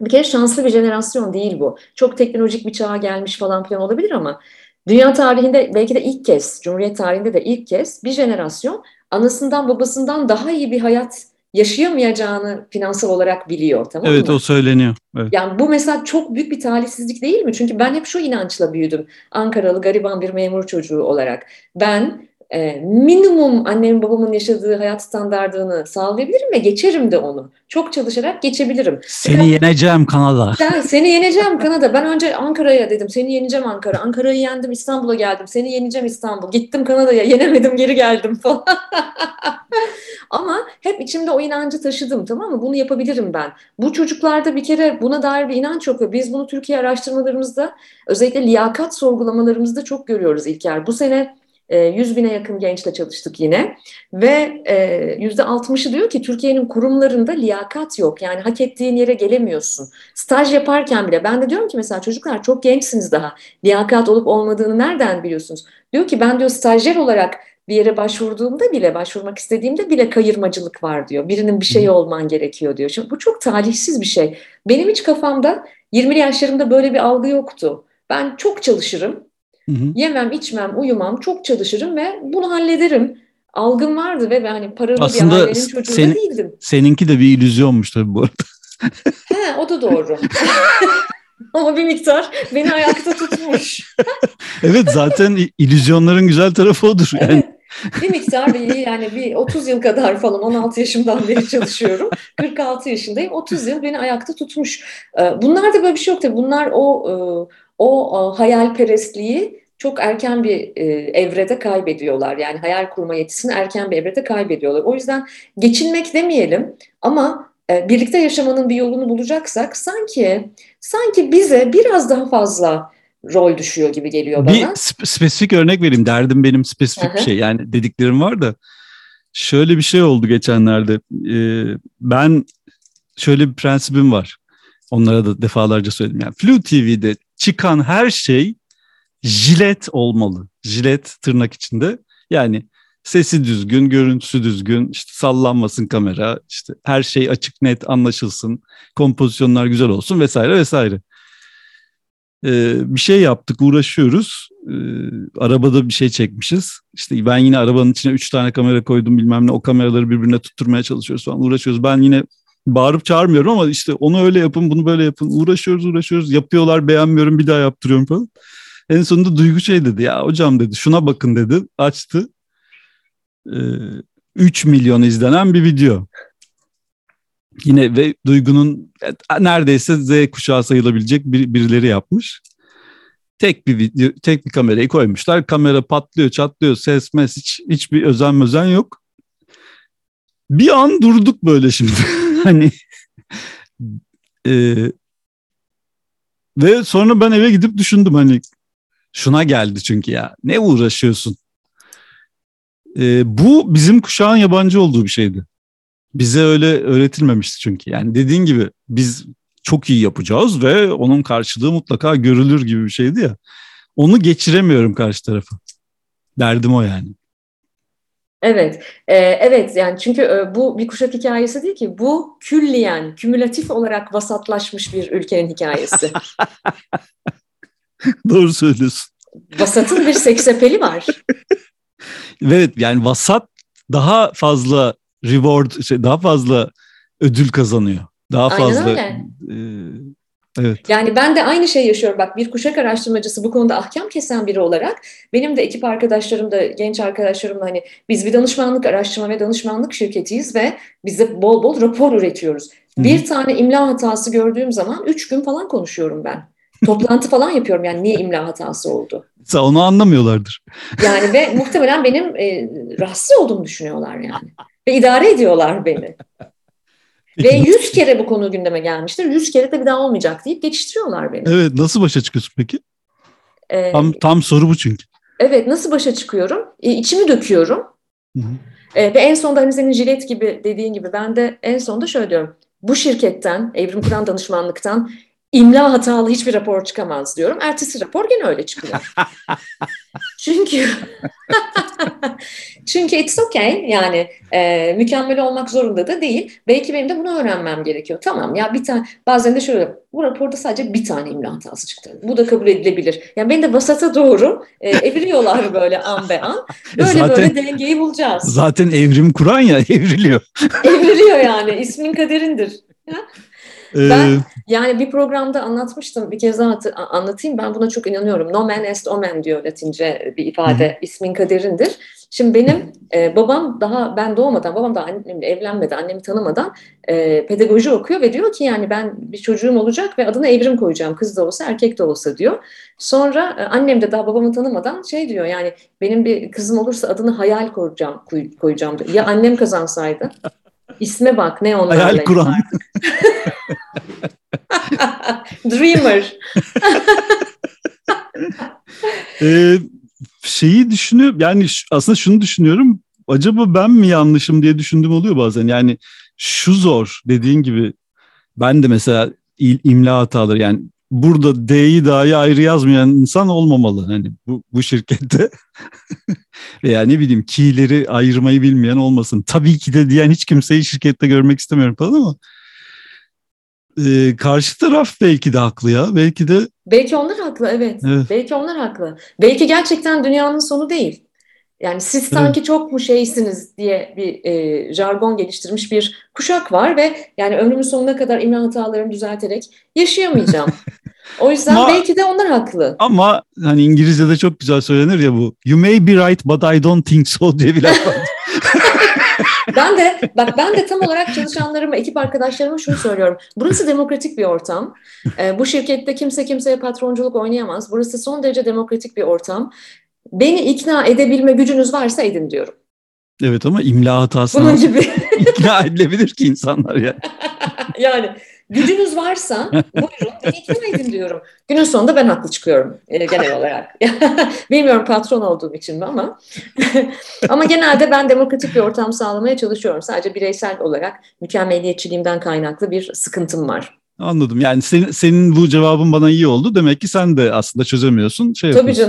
bir kere şanslı bir jenerasyon değil bu. Çok teknolojik bir çağa gelmiş falan filan olabilir ama dünya tarihinde belki de ilk kez, Cumhuriyet tarihinde de ilk kez bir jenerasyon anasından babasından daha iyi bir hayat yaşayamayacağını finansal olarak biliyor tamam Evet mı? o söyleniyor. Evet. Yani bu mesela çok büyük bir talihsizlik değil mi? Çünkü ben hep şu inançla büyüdüm. Ankaralı gariban bir memur çocuğu olarak. Ben e, minimum annemin babamın yaşadığı hayat standartını sağlayabilirim ve geçerim de onu. Çok çalışarak geçebilirim. Seni yeneceğim Kanada. Ben seni yeneceğim Kanada. Ben önce Ankara'ya dedim. Seni yeneceğim Ankara. Ankara'yı yendim İstanbul'a geldim. Seni yeneceğim İstanbul. Gittim Kanada'ya yenemedim geri geldim falan. Ama hep içimde o inancı taşıdım tamam mı? Bunu yapabilirim ben. Bu çocuklarda bir kere buna dair bir inanç yok. ve Biz bunu Türkiye araştırmalarımızda özellikle liyakat sorgulamalarımızda çok görüyoruz İlker. Bu sene e, 100 bine yakın gençle çalıştık yine ve e, yüzde 60'ı diyor ki Türkiye'nin kurumlarında liyakat yok. Yani hak ettiğin yere gelemiyorsun. Staj yaparken bile ben de diyorum ki mesela çocuklar çok gençsiniz daha. Liyakat olup olmadığını nereden biliyorsunuz? Diyor ki ben diyor stajyer olarak bir yere başvurduğumda bile, başvurmak istediğimde bile kayırmacılık var diyor. Birinin bir şeyi olman gerekiyor diyor. Şimdi bu çok talihsiz bir şey. Benim hiç kafamda 20'li yaşlarımda böyle bir algı yoktu. Ben çok çalışırım. Hı hı. Yemem, içmem, uyumam, çok çalışırım ve bunu hallederim. Algım vardı ve ben hani paralı Aslında bir ailenin çocuğu da değildim. Seninki de bir illüzyonmuş tabii bu arada. He, o da doğru. Ama bir miktar beni ayakta tutmuş. Evet zaten illüzyonların güzel tarafı odur. Yani Evet. Bir miktar bir yani bir 30 yıl kadar falan 16 yaşımdan beri çalışıyorum. 46 yaşındayım. 30 yıl beni ayakta tutmuş. Ee, Bunlar da böyle bir şey yok tabii. Bunlar o e, o e, hayalperestliği çok erken bir e, evrede kaybediyorlar. Yani hayal kurma yetisini erken bir evrede kaybediyorlar. O yüzden geçinmek demeyelim ama e, birlikte yaşamanın bir yolunu bulacaksak sanki sanki bize biraz daha fazla rol düşüyor gibi geliyor bana. bir spe- spesifik örnek vereyim. Derdim benim spesifik bir şey. Yani dediklerim var da şöyle bir şey oldu geçenlerde. Ee, ben şöyle bir prensibim var. Onlara da defalarca söyledim. Yani Flu TV'de çıkan her şey jilet olmalı. Jilet tırnak içinde. Yani sesi düzgün, görüntüsü düzgün, işte sallanmasın kamera, işte her şey açık net anlaşılsın, kompozisyonlar güzel olsun vesaire vesaire. Ee, bir şey yaptık, uğraşıyoruz. Ee, arabada bir şey çekmişiz. İşte ben yine arabanın içine üç tane kamera koydum bilmem ne. O kameraları birbirine tutturmaya çalışıyoruz falan uğraşıyoruz. Ben yine bağırıp çağırmıyorum ama işte onu öyle yapın, bunu böyle yapın. Uğraşıyoruz, uğraşıyoruz. Yapıyorlar, beğenmiyorum, bir daha yaptırıyorum falan. En sonunda Duygu şey dedi ya hocam dedi şuna bakın dedi. Açtı. Ee, 3 milyon izlenen bir video. Yine ve Duygu'nun e, neredeyse Z kuşağı sayılabilecek bir, birileri yapmış. Tek bir video, tek bir kamerayı koymuşlar. Kamera patlıyor, çatlıyor, ses mes hiç hiçbir özen mözen yok. Bir an durduk böyle şimdi. hani e, ve sonra ben eve gidip düşündüm hani şuna geldi çünkü ya ne uğraşıyorsun? E, bu bizim kuşağın yabancı olduğu bir şeydi. Bize öyle öğretilmemişti çünkü. Yani dediğin gibi biz çok iyi yapacağız ve onun karşılığı mutlaka görülür gibi bir şeydi ya. Onu geçiremiyorum karşı tarafa. Derdim o yani. Evet, e, evet yani çünkü e, bu bir kuşak hikayesi değil ki, bu külliyen, kümülatif olarak vasatlaşmış bir ülkenin hikayesi. Doğru söylüyorsun. Vasatın bir seksapeli var. evet yani vasat daha fazla reward, şey, daha fazla ödül kazanıyor. Daha Aynen fazla. öyle. E, evet. Yani ben de aynı şey yaşıyorum. Bak bir kuşak araştırmacısı bu konuda ahkam kesen biri olarak benim de ekip arkadaşlarım da genç arkadaşlarımla hani biz bir danışmanlık araştırma ve danışmanlık şirketiyiz ve biz de bol bol rapor üretiyoruz. Hı. Bir tane imla hatası gördüğüm zaman üç gün falan konuşuyorum ben. Toplantı falan yapıyorum yani niye imla hatası oldu. Sen onu anlamıyorlardır. Yani ve muhtemelen benim e, rahatsız olduğumu düşünüyorlar yani. Ve idare ediyorlar beni. Ve yüz kere bu konu gündeme gelmiştir. Yüz kere de bir daha olmayacak deyip geçiştiriyorlar beni. Evet nasıl başa çıkıyorsun peki? Ee, Tam, tam soru bu çünkü. evet nasıl başa çıkıyorum? E, içimi döküyorum. Hı hı. E, ve en sonunda hani senin jilet gibi dediğin gibi ben de en sonunda şöyle diyorum. Bu şirketten, Evrim Kur'an danışmanlıktan imla hatalı hiçbir rapor çıkamaz diyorum. Ertesi rapor gene öyle çıkıyor. Çünkü çünkü it's okay yani e, mükemmel olmak zorunda da değil. Belki benim de bunu öğrenmem gerekiyor. Tamam ya bir tane bazen de şöyle bu raporda sadece bir tane imla hatası çıktı. Bu da kabul edilebilir. Yani beni de vasata doğru e, eviriyorlar böyle an be an. Böyle zaten- böyle dengeyi bulacağız. Zaten evrim kuran ya evriliyor. Evriliyor yani ismin kaderindir. Ee, Ben- Yani bir programda anlatmıştım bir kez daha anlatayım ben buna çok inanıyorum. Nomen est omen diyor Latince bir ifade ismin kaderindir. Şimdi benim e, babam daha ben doğmadan babam da annemle evlenmedi annemi tanımadan e, pedagoji okuyor ve diyor ki yani ben bir çocuğum olacak ve adına Evrim koyacağım kız da olsa erkek de olsa diyor. Sonra e, annem de daha babamı tanımadan şey diyor yani benim bir kızım olursa adını hayal koyacağım koy- koyacağım diyor. Ya annem kazansaydı isme bak ne onlarla hayal kuran. Dreamer. Ee, şeyi düşünüyor yani aslında şunu düşünüyorum. Acaba ben mi yanlışım diye düşündüğüm oluyor bazen. Yani şu zor dediğin gibi ben de mesela imla hataları yani burada D'yi dahi ayrı yazmayan insan olmamalı. Hani bu, bu şirkette veya ne bileyim key'leri ayırmayı bilmeyen olmasın. Tabii ki de diyen hiç kimseyi şirkette görmek istemiyorum falan ama e, karşı taraf belki de haklı ya. Belki de Belki onlar haklı evet. Evet. Belki onlar haklı. Belki gerçekten dünyanın sonu değil. Yani siz sanki çok mu şeysiniz diye bir e, jargon geliştirmiş bir kuşak var ve yani ömrümün sonuna kadar imla hatalarını düzelterek yaşayamayacağım. O yüzden Ama- belki de onlar haklı. Ama hani İngilizce'de çok güzel söylenir ya bu. You may be right but I don't think so diye bir laf var. Ben de bak ben de tam olarak çalışanlarıma, ekip arkadaşlarıma şunu söylüyorum. Burası demokratik bir ortam. Ee, bu şirkette kimse kimseye patronculuk oynayamaz. Burası son derece demokratik bir ortam. Beni ikna edebilme gücünüz varsa edin diyorum. evet ama imla hatasına Bunun gibi ikna edilebilir ki insanlar ya. yani gücünüz varsa buyurun beni ikna edin diyorum. Günün sonunda ben haklı çıkıyorum e, genel olarak. Bilmiyorum patron olduğum için mi ama ama genelde ben demokratik bir ortam sağlamaya çalışıyorum. Sadece bireysel olarak mükemmeliyetçiliğimden kaynaklı bir sıkıntım var. Anladım. Yani senin, senin bu cevabın bana iyi oldu. Demek ki sen de aslında çözemiyorsun. Şey Tabii yapıyorsun.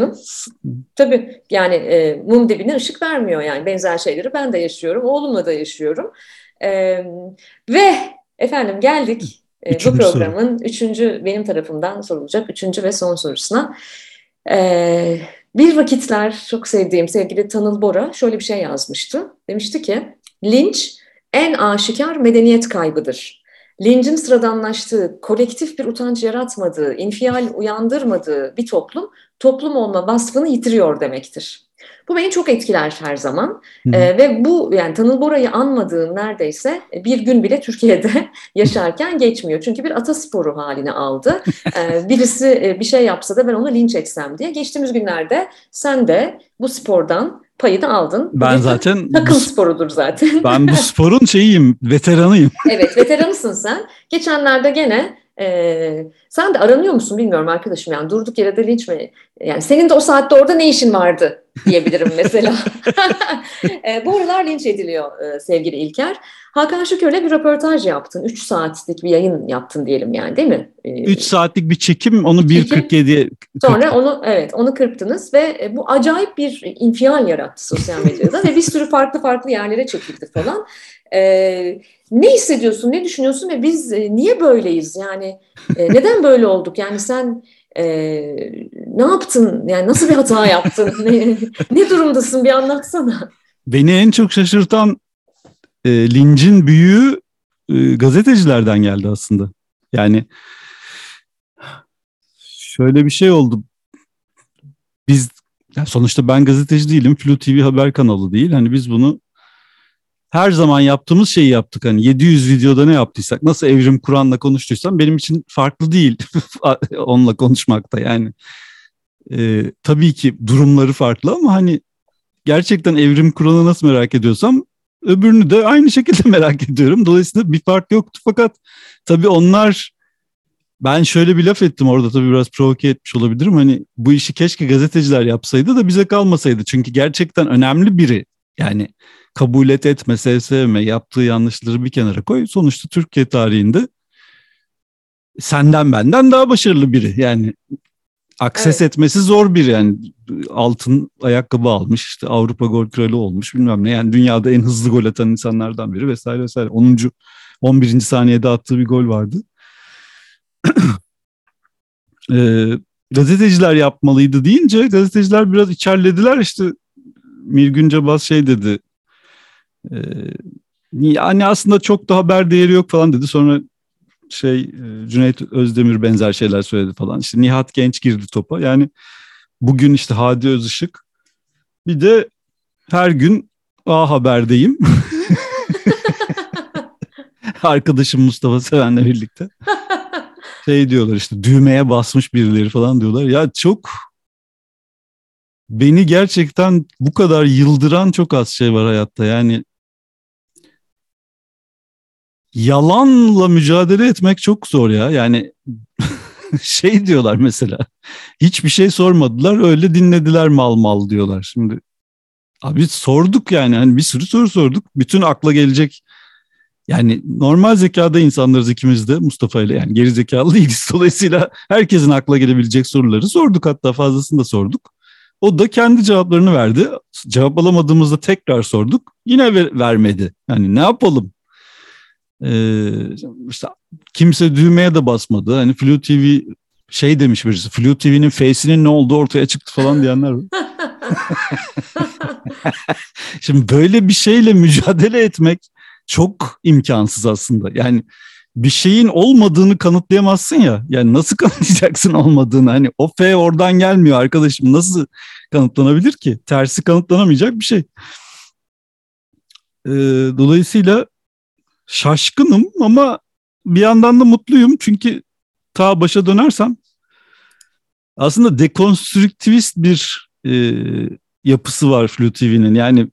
canım. Tabii yani e, mum dibine ışık vermiyor yani benzer şeyleri ben de yaşıyorum, oğlumla da yaşıyorum. E, ve efendim geldik e, bu Üçüncü soru. programın üçüncü benim tarafımdan sorulacak üçüncü ve son sorusuna. E, bir vakitler çok sevdiğim sevgili Tanıl Bora şöyle bir şey yazmıştı. Demişti ki linç en aşikar medeniyet kaybıdır. Lincin sıradanlaştığı, kolektif bir utanç yaratmadığı, infial uyandırmadığı bir toplum toplum olma vasfını yitiriyor demektir. Bu beni çok etkiler her zaman ee, ve bu yani Tanıl Bora'yı anmadığım neredeyse bir gün bile Türkiye'de yaşarken geçmiyor. Çünkü bir atasporu haline aldı. Ee, birisi bir şey yapsa da ben onu linç etsem diye. Geçtiğimiz günlerde sen de bu spordan payı da aldın. Ben bir zaten takım bu, sporudur zaten. Ben bu sporun şeyiyim, veteranıyım. evet, veteranısın sen. Geçenlerde gene ee, sen de aranıyor musun bilmiyorum arkadaşım yani durduk yere de linç mi? Yani senin de o saatte orada ne işin vardı diyebilirim mesela. e, bu aralar linç ediliyor e, sevgili İlker. Hakan Şükür'le bir röportaj yaptın. 3 saatlik bir yayın yaptın diyelim yani değil mi? 3 e, saatlik bir çekim onu 1.47'ye Sonra onu evet onu kırptınız ve e, bu acayip bir infial yarattı sosyal medyada ve bir sürü farklı farklı yerlere çekildi falan. Ee, ne hissediyorsun, ne düşünüyorsun ve biz e, niye böyleyiz? Yani e, neden böyle olduk? Yani sen e, ne yaptın? Yani nasıl bir hata yaptın? ne, ne durumdasın? Bir anlatsana. Beni en çok şaşırtan e, lincin büyüğü e, gazetecilerden geldi aslında. Yani şöyle bir şey oldu. Biz sonuçta ben gazeteci değilim. Flu TV haber kanalı değil. Hani biz bunu her zaman yaptığımız şeyi yaptık. Hani 700 videoda ne yaptıysak, nasıl Evrim Kur'an'la konuştuysam benim için farklı değil onunla konuşmakta. Yani e, tabii ki durumları farklı ama hani gerçekten Evrim Kur'an'ı nasıl merak ediyorsam öbürünü de aynı şekilde merak ediyorum. Dolayısıyla bir fark yoktu fakat tabii onlar ben şöyle bir laf ettim orada tabii biraz provoke etmiş olabilirim. Hani bu işi keşke gazeteciler yapsaydı da bize kalmasaydı. Çünkü gerçekten önemli biri. Yani kabul et etme, sev sevme, yaptığı yanlışları bir kenara koy. Sonuçta Türkiye tarihinde senden benden daha başarılı biri. Yani akses evet. etmesi zor bir yani altın ayakkabı almış işte Avrupa gol kralı olmuş bilmem ne yani dünyada en hızlı gol atan insanlardan biri vesaire vesaire 10. 11. saniyede attığı bir gol vardı. e, gazeteciler yapmalıydı deyince gazeteciler biraz içerlediler işte Mirgün Cabas şey dedi yani aslında çok da haber değeri yok falan dedi sonra şey e, Cüneyt Özdemir benzer şeyler söyledi falan. İşte Nihat Genç girdi topa. Yani bugün işte Hadi Özışık. Bir de her gün A Haber'deyim. Arkadaşım Mustafa Seven'le birlikte. Şey diyorlar işte düğmeye basmış birileri falan diyorlar. Ya çok beni gerçekten bu kadar yıldıran çok az şey var hayatta. Yani yalanla mücadele etmek çok zor ya. Yani şey diyorlar mesela hiçbir şey sormadılar öyle dinlediler mal mal diyorlar. Şimdi abi sorduk yani hani bir sürü soru sorduk. Bütün akla gelecek yani normal zekada insanlarız ikimiz de Mustafa ile yani geri zekalı değiliz. Dolayısıyla herkesin akla gelebilecek soruları sorduk hatta fazlasını da sorduk. O da kendi cevaplarını verdi. Cevap alamadığımızda tekrar sorduk. Yine ver, vermedi. Yani ne yapalım? Ee, işte kimse düğmeye de basmadı. Hani Flu TV şey demiş birisi. Flu TV'nin face'inin ne olduğu ortaya çıktı falan diyenler var. Şimdi böyle bir şeyle mücadele etmek çok imkansız aslında. Yani bir şeyin olmadığını kanıtlayamazsın ya. Yani nasıl kanıtlayacaksın olmadığını? Hani o F oradan gelmiyor arkadaşım. Nasıl kanıtlanabilir ki? Tersi kanıtlanamayacak bir şey. Ee, dolayısıyla şaşkınım ama bir yandan da mutluyum. Çünkü ta başa dönersem aslında dekonstrüktivist bir e, yapısı var Flu TV'nin. Yani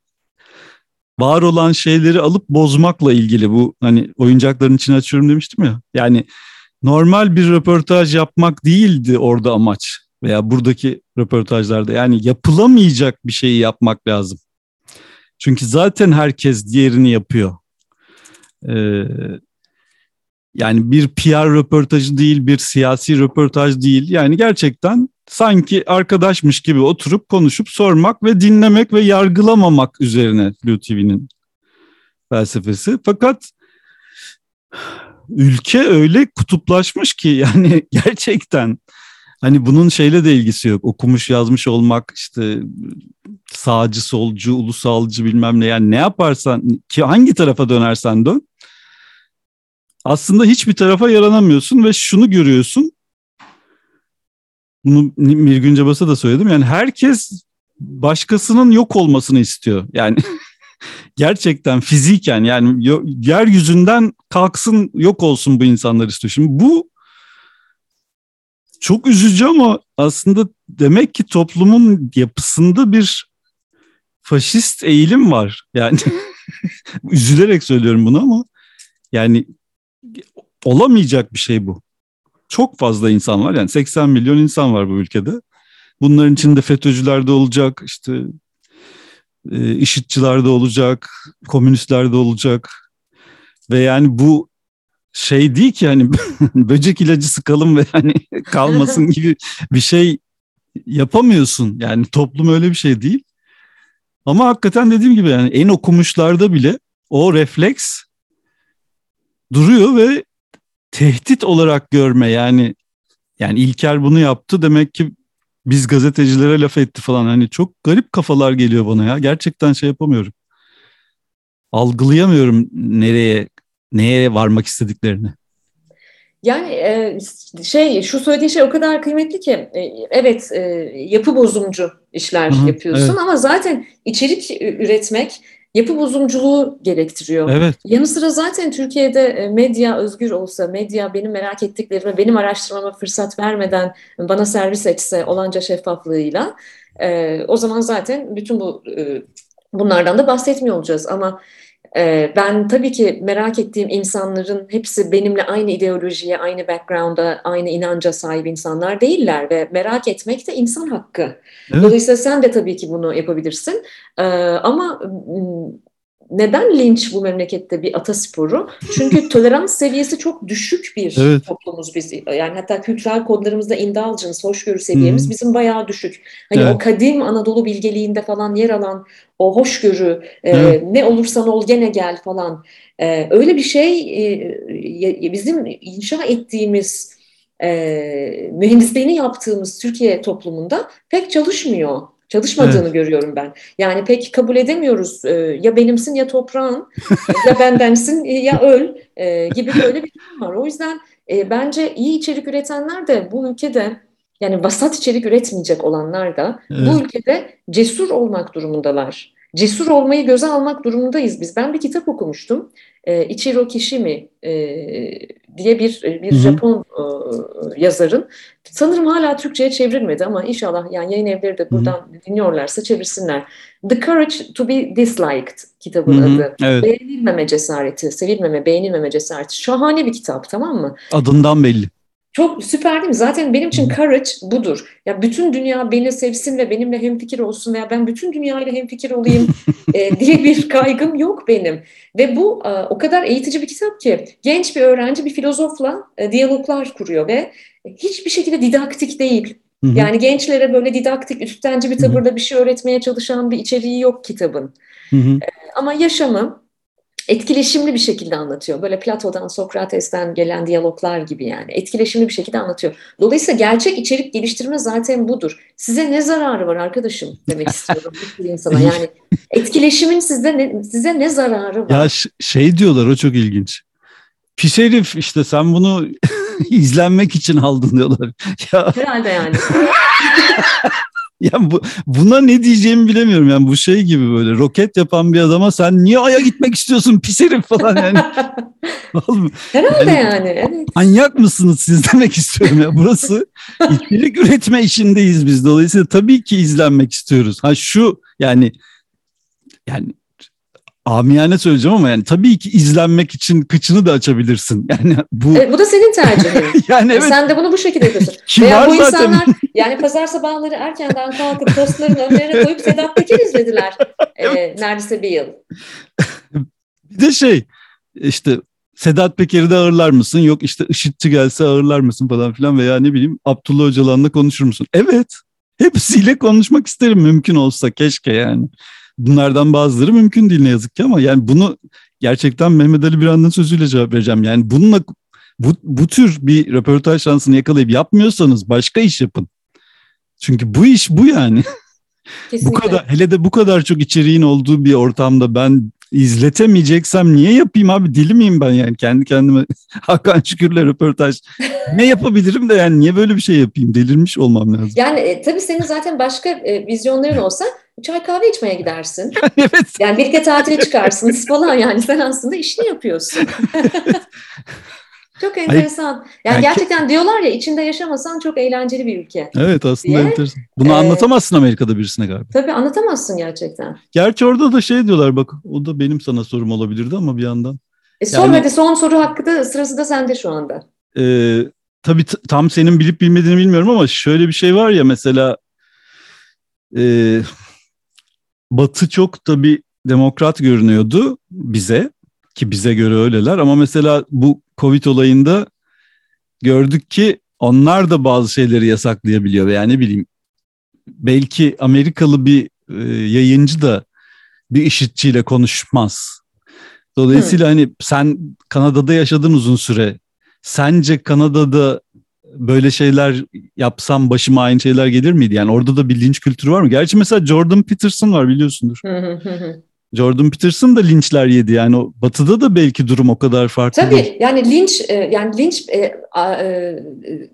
var olan şeyleri alıp bozmakla ilgili bu hani oyuncakların içine açıyorum demiştim ya. Yani normal bir röportaj yapmak değildi orada amaç veya buradaki röportajlarda yani yapılamayacak bir şeyi yapmak lazım. Çünkü zaten herkes diğerini yapıyor. Ee, yani bir PR röportajı değil, bir siyasi röportaj değil. Yani gerçekten sanki arkadaşmış gibi oturup konuşup sormak ve dinlemek ve yargılamamak üzerine Blue TV'nin felsefesi. Fakat ülke öyle kutuplaşmış ki yani gerçekten hani bunun şeyle de ilgisi yok. Okumuş yazmış olmak işte sağcı solcu ulusalcı bilmem ne yani ne yaparsan ki hangi tarafa dönersen dön aslında hiçbir tarafa yaranamıyorsun ve şunu görüyorsun. Bunu Mirgün Cabas'a da söyledim. Yani herkes başkasının yok olmasını istiyor. Yani gerçekten fiziken yani yeryüzünden kalksın yok olsun bu insanlar istiyor. Şimdi bu çok üzücü ama aslında demek ki toplumun yapısında bir faşist eğilim var. Yani üzülerek söylüyorum bunu ama yani olamayacak bir şey bu. Çok fazla insan var yani 80 milyon insan var bu ülkede. Bunların içinde FETÖ'cüler de olacak, işte e, IŞİD'çiler de olacak, komünistler de olacak. Ve yani bu şey değil ki hani böcek ilacı sıkalım ve hani kalmasın gibi bir şey yapamıyorsun. Yani toplum öyle bir şey değil. Ama hakikaten dediğim gibi yani en okumuşlarda bile o refleks duruyor ve tehdit olarak görme yani yani İlker bunu yaptı demek ki biz gazetecilere laf etti falan hani çok garip kafalar geliyor bana ya gerçekten şey yapamıyorum algılayamıyorum nereye neye varmak istediklerini. Yani e, şey şu söylediği şey o kadar kıymetli ki e, evet e, yapı bozumcu işler Hı-hı, yapıyorsun evet. ama zaten içerik üretmek yapı bozumculuğu gerektiriyor. Evet. Yanı sıra zaten Türkiye'de medya özgür olsa, medya benim merak ettiklerime benim araştırmama fırsat vermeden bana servis etse olanca şeffaflığıyla o zaman zaten bütün bu bunlardan da bahsetmiyor olacağız ama ben tabii ki merak ettiğim insanların hepsi benimle aynı ideolojiye, aynı background'a, aynı inanca sahip insanlar değiller ve merak etmek de insan hakkı. Evet. Dolayısıyla sen de tabii ki bunu yapabilirsin. Ee, ama neden linç bu memlekette bir atasporu? Çünkü tolerans seviyesi çok düşük bir evet. toplumuz biz. Yani hatta kültürel kodlarımızda indulgence, hoşgörü seviyemiz hmm. bizim bayağı düşük. Hani evet. o kadim Anadolu bilgeliğinde falan yer alan o hoşgörü, e, evet. ne olursan ol gene gel falan. E, öyle bir şey e, bizim inşa ettiğimiz e, mühendisliğini yaptığımız Türkiye toplumunda pek çalışmıyor. Çalışmadığını evet. görüyorum ben. Yani pek kabul edemiyoruz. E, ya benimsin ya toprağın, ya bendensin ya öl e, gibi böyle bir durum var. O yüzden e, bence iyi içerik üretenler de bu ülkede yani vasat içerik üretmeyecek olanlar da evet. bu ülkede cesur olmak durumundalar. Cesur olmayı göze almak durumundayız biz. Ben bir kitap okumuştum. E, Ichiro Kishimi e, diye bir bir Hı-hı. Japon e, yazarın. Sanırım hala Türkçe'ye çevrilmedi ama inşallah yani yayın evleri de buradan Hı-hı. dinliyorlarsa çevirsinler. The Courage to be Disliked kitabın Hı-hı. adı. Evet. Beğenilmeme cesareti, sevilmeme, beğenilmeme cesareti. Şahane bir kitap tamam mı? Adından belli. Çok süper değil mi? Zaten benim için courage budur. Ya bütün dünya beni sevsin ve benimle hemfikir olsun veya ben bütün dünyayla hemfikir olayım e, diye bir kaygım yok benim. Ve bu e, o kadar eğitici bir kitap ki genç bir öğrenci bir filozofla e, diyaloglar kuruyor ve hiçbir şekilde didaktik değil. Yani gençlere böyle didaktik, üsttenci bir tavırla bir şey öğretmeye çalışan bir içeriği yok kitabın. E, ama yaşamı etkileşimli bir şekilde anlatıyor. Böyle Plato'dan, Sokrates'ten gelen diyaloglar gibi yani. Etkileşimli bir şekilde anlatıyor. Dolayısıyla gerçek içerik geliştirme zaten budur. Size ne zararı var arkadaşım demek istiyorum insana. Yani etkileşimin sizde ne, size ne zararı var? Ya şey diyorlar o çok ilginç. Pis herif işte sen bunu izlenmek için aldın diyorlar. Ya... Herhalde yani. yani bu, buna ne diyeceğimi bilemiyorum. Yani bu şey gibi böyle roket yapan bir adama sen niye Ay'a gitmek istiyorsun pis herif falan yani. Herhalde yani, yani evet. Manyak mısınız siz demek istiyorum ya. Burası içerik üretme işindeyiz biz. Dolayısıyla tabii ki izlenmek istiyoruz. Ha şu yani yani amiyane söyleyeceğim ama yani tabii ki izlenmek için kıçını da açabilirsin. Yani bu evet, bu da senin tercihin. yani evet. Sen de bunu bu şekilde yapıyorsun. Ki Veya bu zaten. insanlar yani pazar sabahları erkenden kalkıp tostlarını önlerine koyup Sedat Peker izlediler. evet. ee, neredeyse bir yıl. bir de şey işte Sedat Peker'i de ağırlar mısın? Yok işte IŞİD'çi gelse ağırlar mısın falan filan veya ne bileyim Abdullah Öcalan'la konuşur musun? Evet. Hepsiyle konuşmak isterim mümkün olsa keşke yani. Bunlardan bazıları mümkün değil ne yazık ki ama yani bunu gerçekten Mehmet Ali Biran'ın sözüyle cevap vereceğim. Yani bununla bu, bu tür bir röportaj şansını yakalayıp yapmıyorsanız başka iş yapın. Çünkü bu iş bu yani. bu kadar hele de bu kadar çok içeriğin olduğu bir ortamda ben izletemeyeceksem niye yapayım abi dili miyim ben yani kendi kendime Hakan Şükür'le röportaj ne yapabilirim de yani niye böyle bir şey yapayım delirmiş olmam lazım. Yani e, tabii senin zaten başka e, vizyonların olsa çay kahve içmeye gidersin. evet. Yani birlikte tatile çıkarsınız falan yani sen aslında işini yapıyorsun. Çok enteresan. Yani, yani gerçekten diyorlar ya içinde yaşamasan çok eğlenceli bir ülke. Evet aslında diye. enteresan. Bunu ee, anlatamazsın Amerika'da birisine galiba. Tabii anlatamazsın gerçekten. Gerçi orada da şey diyorlar bak o da benim sana sorum olabilirdi ama bir yandan. E sor yani, hadi son soru hakkı da sırası da sende şu anda. E, tabii tam senin bilip bilmediğini bilmiyorum ama şöyle bir şey var ya mesela e, Batı çok tabii demokrat görünüyordu bize ki bize göre öyleler ama mesela bu Covid olayında gördük ki onlar da bazı şeyleri yasaklayabiliyor veya ne bileyim belki Amerikalı bir e, yayıncı da bir işitçiyle konuşmaz. Dolayısıyla hmm. hani sen Kanada'da yaşadın uzun süre. Sence Kanada'da böyle şeyler yapsam başıma aynı şeyler gelir miydi? Yani orada da bir linç kültürü var mı? Gerçi mesela Jordan Peterson var biliyorsundur. Jordan Peterson da linçler yedi yani o batıda da belki durum o kadar farklı. Tabii değil. yani linç e, yani linç e, a, e,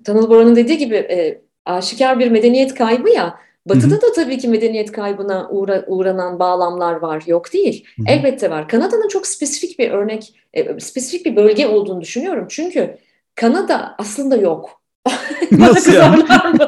Tanıl Boran'ın dediği gibi e, aşikar bir medeniyet kaybı ya. Batı'da Hı-hı. da tabii ki medeniyet kaybına uğra, uğranan bağlamlar var, yok değil. Hı-hı. Elbette var. Kanada'nın çok spesifik bir örnek, e, spesifik bir bölge olduğunu düşünüyorum. Çünkü Kanada aslında yok. Nasıl yani?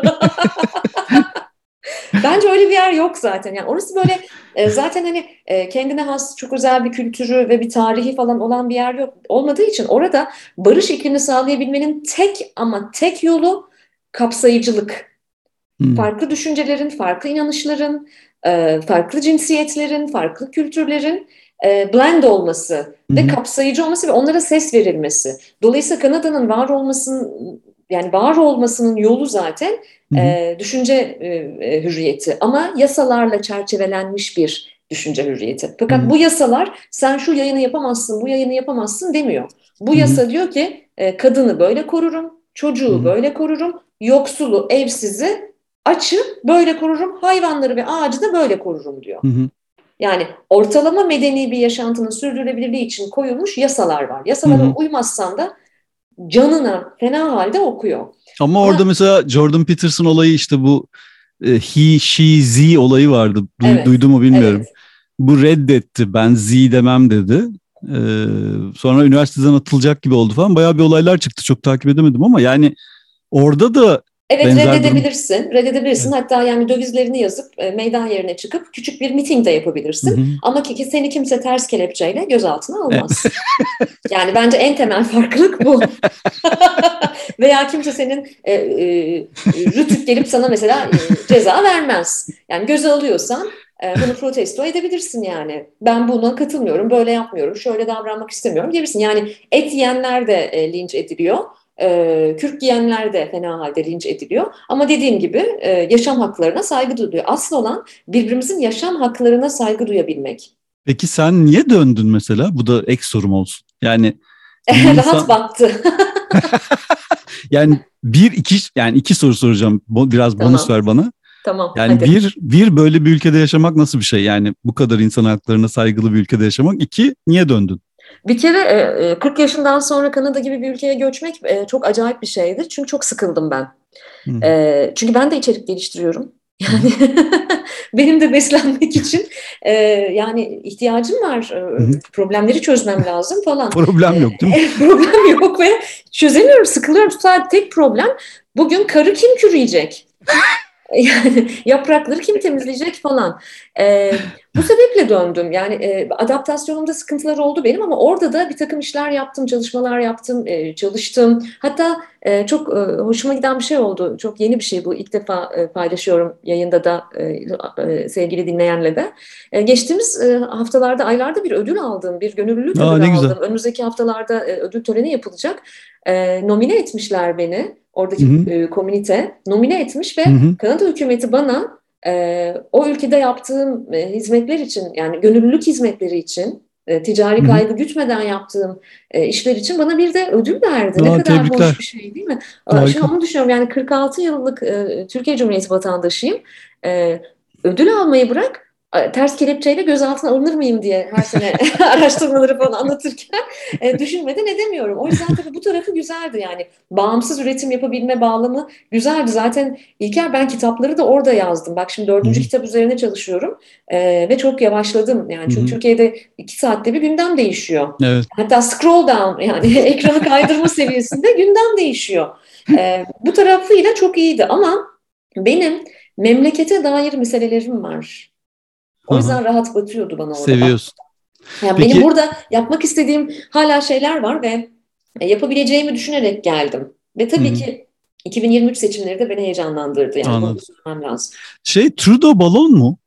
Bence öyle bir yer yok zaten. Yani orası böyle e, zaten hani e, kendine has çok özel bir kültürü ve bir tarihi falan olan bir yer yok. Olmadığı için orada barış iklimini sağlayabilmenin tek ama tek yolu kapsayıcılık. Hmm. Farklı düşüncelerin, farklı inanışların, e, farklı cinsiyetlerin, farklı kültürlerin e, blend olması hmm. ve kapsayıcı olması ve onlara ses verilmesi. Dolayısıyla Kanada'nın var olmasının yani var olmasının yolu zaten e, düşünce e, hürriyeti ama yasalarla çerçevelenmiş bir düşünce hürriyeti. Fakat hı hı. bu yasalar sen şu yayını yapamazsın, bu yayını yapamazsın demiyor. Bu hı hı. yasa diyor ki e, kadını böyle korurum, çocuğu hı hı. böyle korurum, yoksulu, evsizi, açı böyle korurum, hayvanları ve ağacı da böyle korurum diyor. Hı hı. Yani ortalama medeni bir yaşantının sürdürülebilirliği için koyulmuş yasalar var. Yasalara hı hı. uymazsan da canına fena halde okuyor. Ama orada ha. mesela Jordan Peterson olayı işte bu e, he, she, z olayı vardı. Du, evet. Duydu mu bilmiyorum. Evet. Bu reddetti. Ben z demem dedi. Ee, sonra üniversiteden atılacak gibi oldu falan. Bayağı bir olaylar çıktı. Çok takip edemedim ama yani orada da Evet reddedebilirsin. Durum. Reddedebilirsin. Evet. Hatta yani dövizlerini yazıp e, meydan yerine çıkıp küçük bir miting de yapabilirsin. Hı hı. Ama ki, seni kimse ters kelepçeyle gözaltına almaz. yani bence en temel farklılık bu. Veya kimse senin e, e, rütük gelip sana mesela e, ceza vermez. Yani göze alıyorsan e, bunu protesto edebilirsin yani. Ben buna katılmıyorum, böyle yapmıyorum, şöyle davranmak istemiyorum diyebilirsin. Yani et yiyenler de e, linç ediliyor e, kürk giyenler de fena halde linç ediliyor. Ama dediğim gibi e, yaşam haklarına saygı duyuluyor. Asıl olan birbirimizin yaşam haklarına saygı duyabilmek. Peki sen niye döndün mesela? Bu da ek sorum olsun. Yani rahat insan... baktı. yani bir iki yani iki soru soracağım. Biraz tamam. bonus ver bana. Tamam. Yani hadi. bir bir böyle bir ülkede yaşamak nasıl bir şey? Yani bu kadar insan haklarına saygılı bir ülkede yaşamak. İki niye döndün? Bir kere 40 e, e, yaşından sonra Kanada gibi bir ülkeye göçmek e, çok acayip bir şeydir. Çünkü çok sıkıldım ben. Hmm. Çünkü ben de içerik geliştiriyorum. Yani benim de beslenmek için yani ihtiyacım var. Problemleri çözmem lazım falan. Problem yok değil mi? problem yok ve çözemiyorum, sıkılıyorum. Sadece tek problem bugün karı kim kürüyecek? Yani yaprakları kim temizleyecek falan. E, bu sebeple döndüm. Yani e, adaptasyonumda sıkıntılar oldu benim ama orada da bir takım işler yaptım, çalışmalar yaptım, e, çalıştım. Hatta e, çok e, hoşuma giden bir şey oldu. Çok yeni bir şey bu. İlk defa e, paylaşıyorum yayında da e, e, sevgili dinleyenle de. E, geçtiğimiz e, haftalarda, aylarda bir ödül aldım. Bir gönüllülük Aa, ödülü aldım. Güzel. Önümüzdeki haftalarda e, ödül töreni yapılacak. E, nomine etmişler beni oradaki hı hı. E, komünite nomine etmiş ve hı hı. Kanada hükümeti bana e, o ülkede yaptığım e, hizmetler için yani gönüllülük hizmetleri için e, ticari Hı-hı. kaygı gütmeden yaptığım e, işler için bana bir de ödül verdi. Aa, ne kadar tebrikler. hoş bir şey değil mi? Harika. Şimdi onu düşünüyorum yani 46 yıllık e, Türkiye Cumhuriyeti vatandaşıyım. E, ödül almayı bırak ters kelepçeyle gözaltına alınır mıyım diye her sene araştırmaları falan anlatırken e, düşünmeden edemiyorum. O yüzden tabii bu tarafı güzeldi yani. Bağımsız üretim yapabilme bağlamı güzeldi. Zaten İlker ben kitapları da orada yazdım. Bak şimdi dördüncü Hı-hı. kitap üzerine çalışıyorum e, ve çok yavaşladım. Yani çünkü Hı-hı. Türkiye'de iki saatte bir gündem değişiyor. Evet. Hatta scroll down yani ekranı kaydırma seviyesinde gündem değişiyor. E, bu tarafıyla çok iyiydi ama benim memlekete dair meselelerim var. O yüzden Aha. rahat batıyordu bana orada. Seviyorsun. Yani Peki, benim burada yapmak istediğim hala şeyler var ve yapabileceğimi düşünerek geldim. Ve tabii Hı-hı. ki 2023 seçimleri de beni heyecanlandırdı. Yani Anladım. lazım. Şey Trudeau balon mu?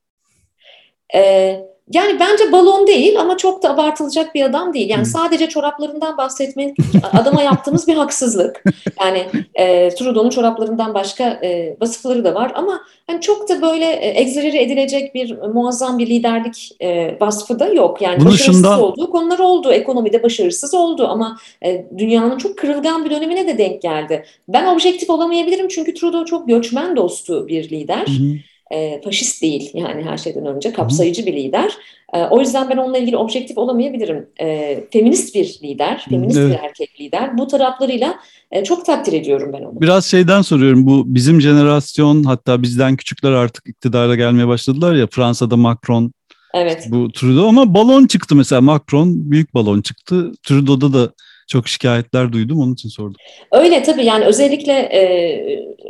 Ee, yani bence balon değil ama çok da abartılacak bir adam değil. Yani sadece çoraplarından bahsetmek adama yaptığımız bir haksızlık. Yani e, Trudeau'nun çoraplarından başka e, vasıfları da var ama hani çok da böyle e, egzerere edilecek bir muazzam bir liderlik e, vasfı da yok. Yani Bunu başarısız şundan... olduğu konular oldu. Ekonomide başarısız oldu ama e, dünyanın çok kırılgan bir dönemine de denk geldi. Ben objektif olamayabilirim çünkü Trudeau çok göçmen dostu bir lider. Hmm e, faşist değil yani her şeyden önce kapsayıcı bir lider. E, o yüzden ben onunla ilgili objektif olamayabilirim. E, feminist bir lider, feminist evet. bir erkek lider. Bu taraflarıyla e, çok takdir ediyorum ben onu. Biraz şeyden soruyorum bu bizim jenerasyon hatta bizden küçükler artık iktidara gelmeye başladılar ya Fransa'da Macron Evet. Bu Trudeau ama balon çıktı mesela Macron büyük balon çıktı. Trudeau'da da çok şikayetler duydum onun için sordum. Öyle tabii yani özellikle e,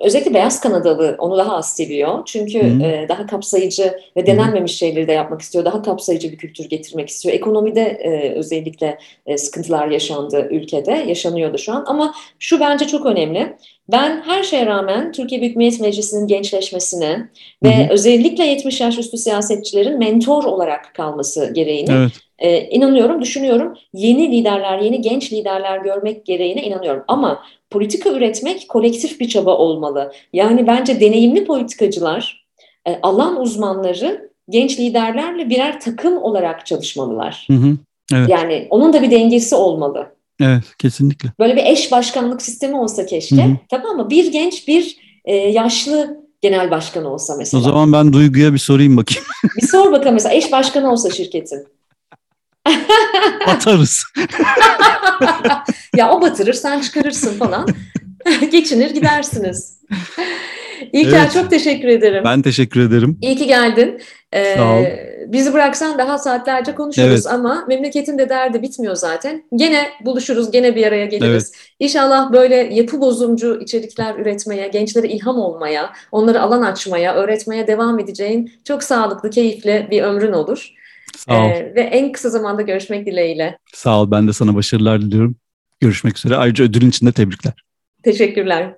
özellikle beyaz Kanadalı onu daha az seviyor. Çünkü e, daha kapsayıcı ve denenmemiş Hı. şeyleri de yapmak istiyor. Daha kapsayıcı bir kültür getirmek istiyor. Ekonomide e, özellikle e, sıkıntılar yaşandı ülkede, yaşanıyordu şu an. Ama şu bence çok önemli. Ben her şeye rağmen Türkiye Büyük Millet Meclisi'nin gençleşmesine ve hı hı. özellikle 70 yaş üstü siyasetçilerin mentor olarak kalması gereğini evet. e, inanıyorum, düşünüyorum. Yeni liderler, yeni genç liderler görmek gereğine inanıyorum. Ama politika üretmek kolektif bir çaba olmalı. Yani bence deneyimli politikacılar, e, alan uzmanları genç liderlerle birer takım olarak çalışmalılar. Hı hı. Evet. Yani onun da bir dengesi olmalı. Evet kesinlikle. Böyle bir eş başkanlık sistemi olsa keşke. Hı hı. Tamam mı? Bir genç bir e, yaşlı genel başkan olsa mesela. O zaman ben Duygu'ya bir sorayım bakayım. bir sor bakalım mesela eş başkanı olsa şirketin. Batarız. ya o batırır sen çıkarırsın falan. Geçinir gidersiniz. İlker evet. çok teşekkür ederim. Ben teşekkür ederim. İyi ki geldin. Ee. Bizi bıraksan daha saatlerce konuşuruz evet. ama memleketin de derdi bitmiyor zaten. Gene buluşuruz, gene bir araya geliriz. Evet. İnşallah böyle yapı bozumcu içerikler üretmeye, gençlere ilham olmaya, onları alan açmaya, öğretmeye devam edeceğin çok sağlıklı, keyifli bir ömrün olur. Sağ ol. Ee, ve en kısa zamanda görüşmek dileğiyle. Sağ ol. Ben de sana başarılar diliyorum. Görüşmek üzere. Ayrıca ödülün için de tebrikler. Teşekkürler.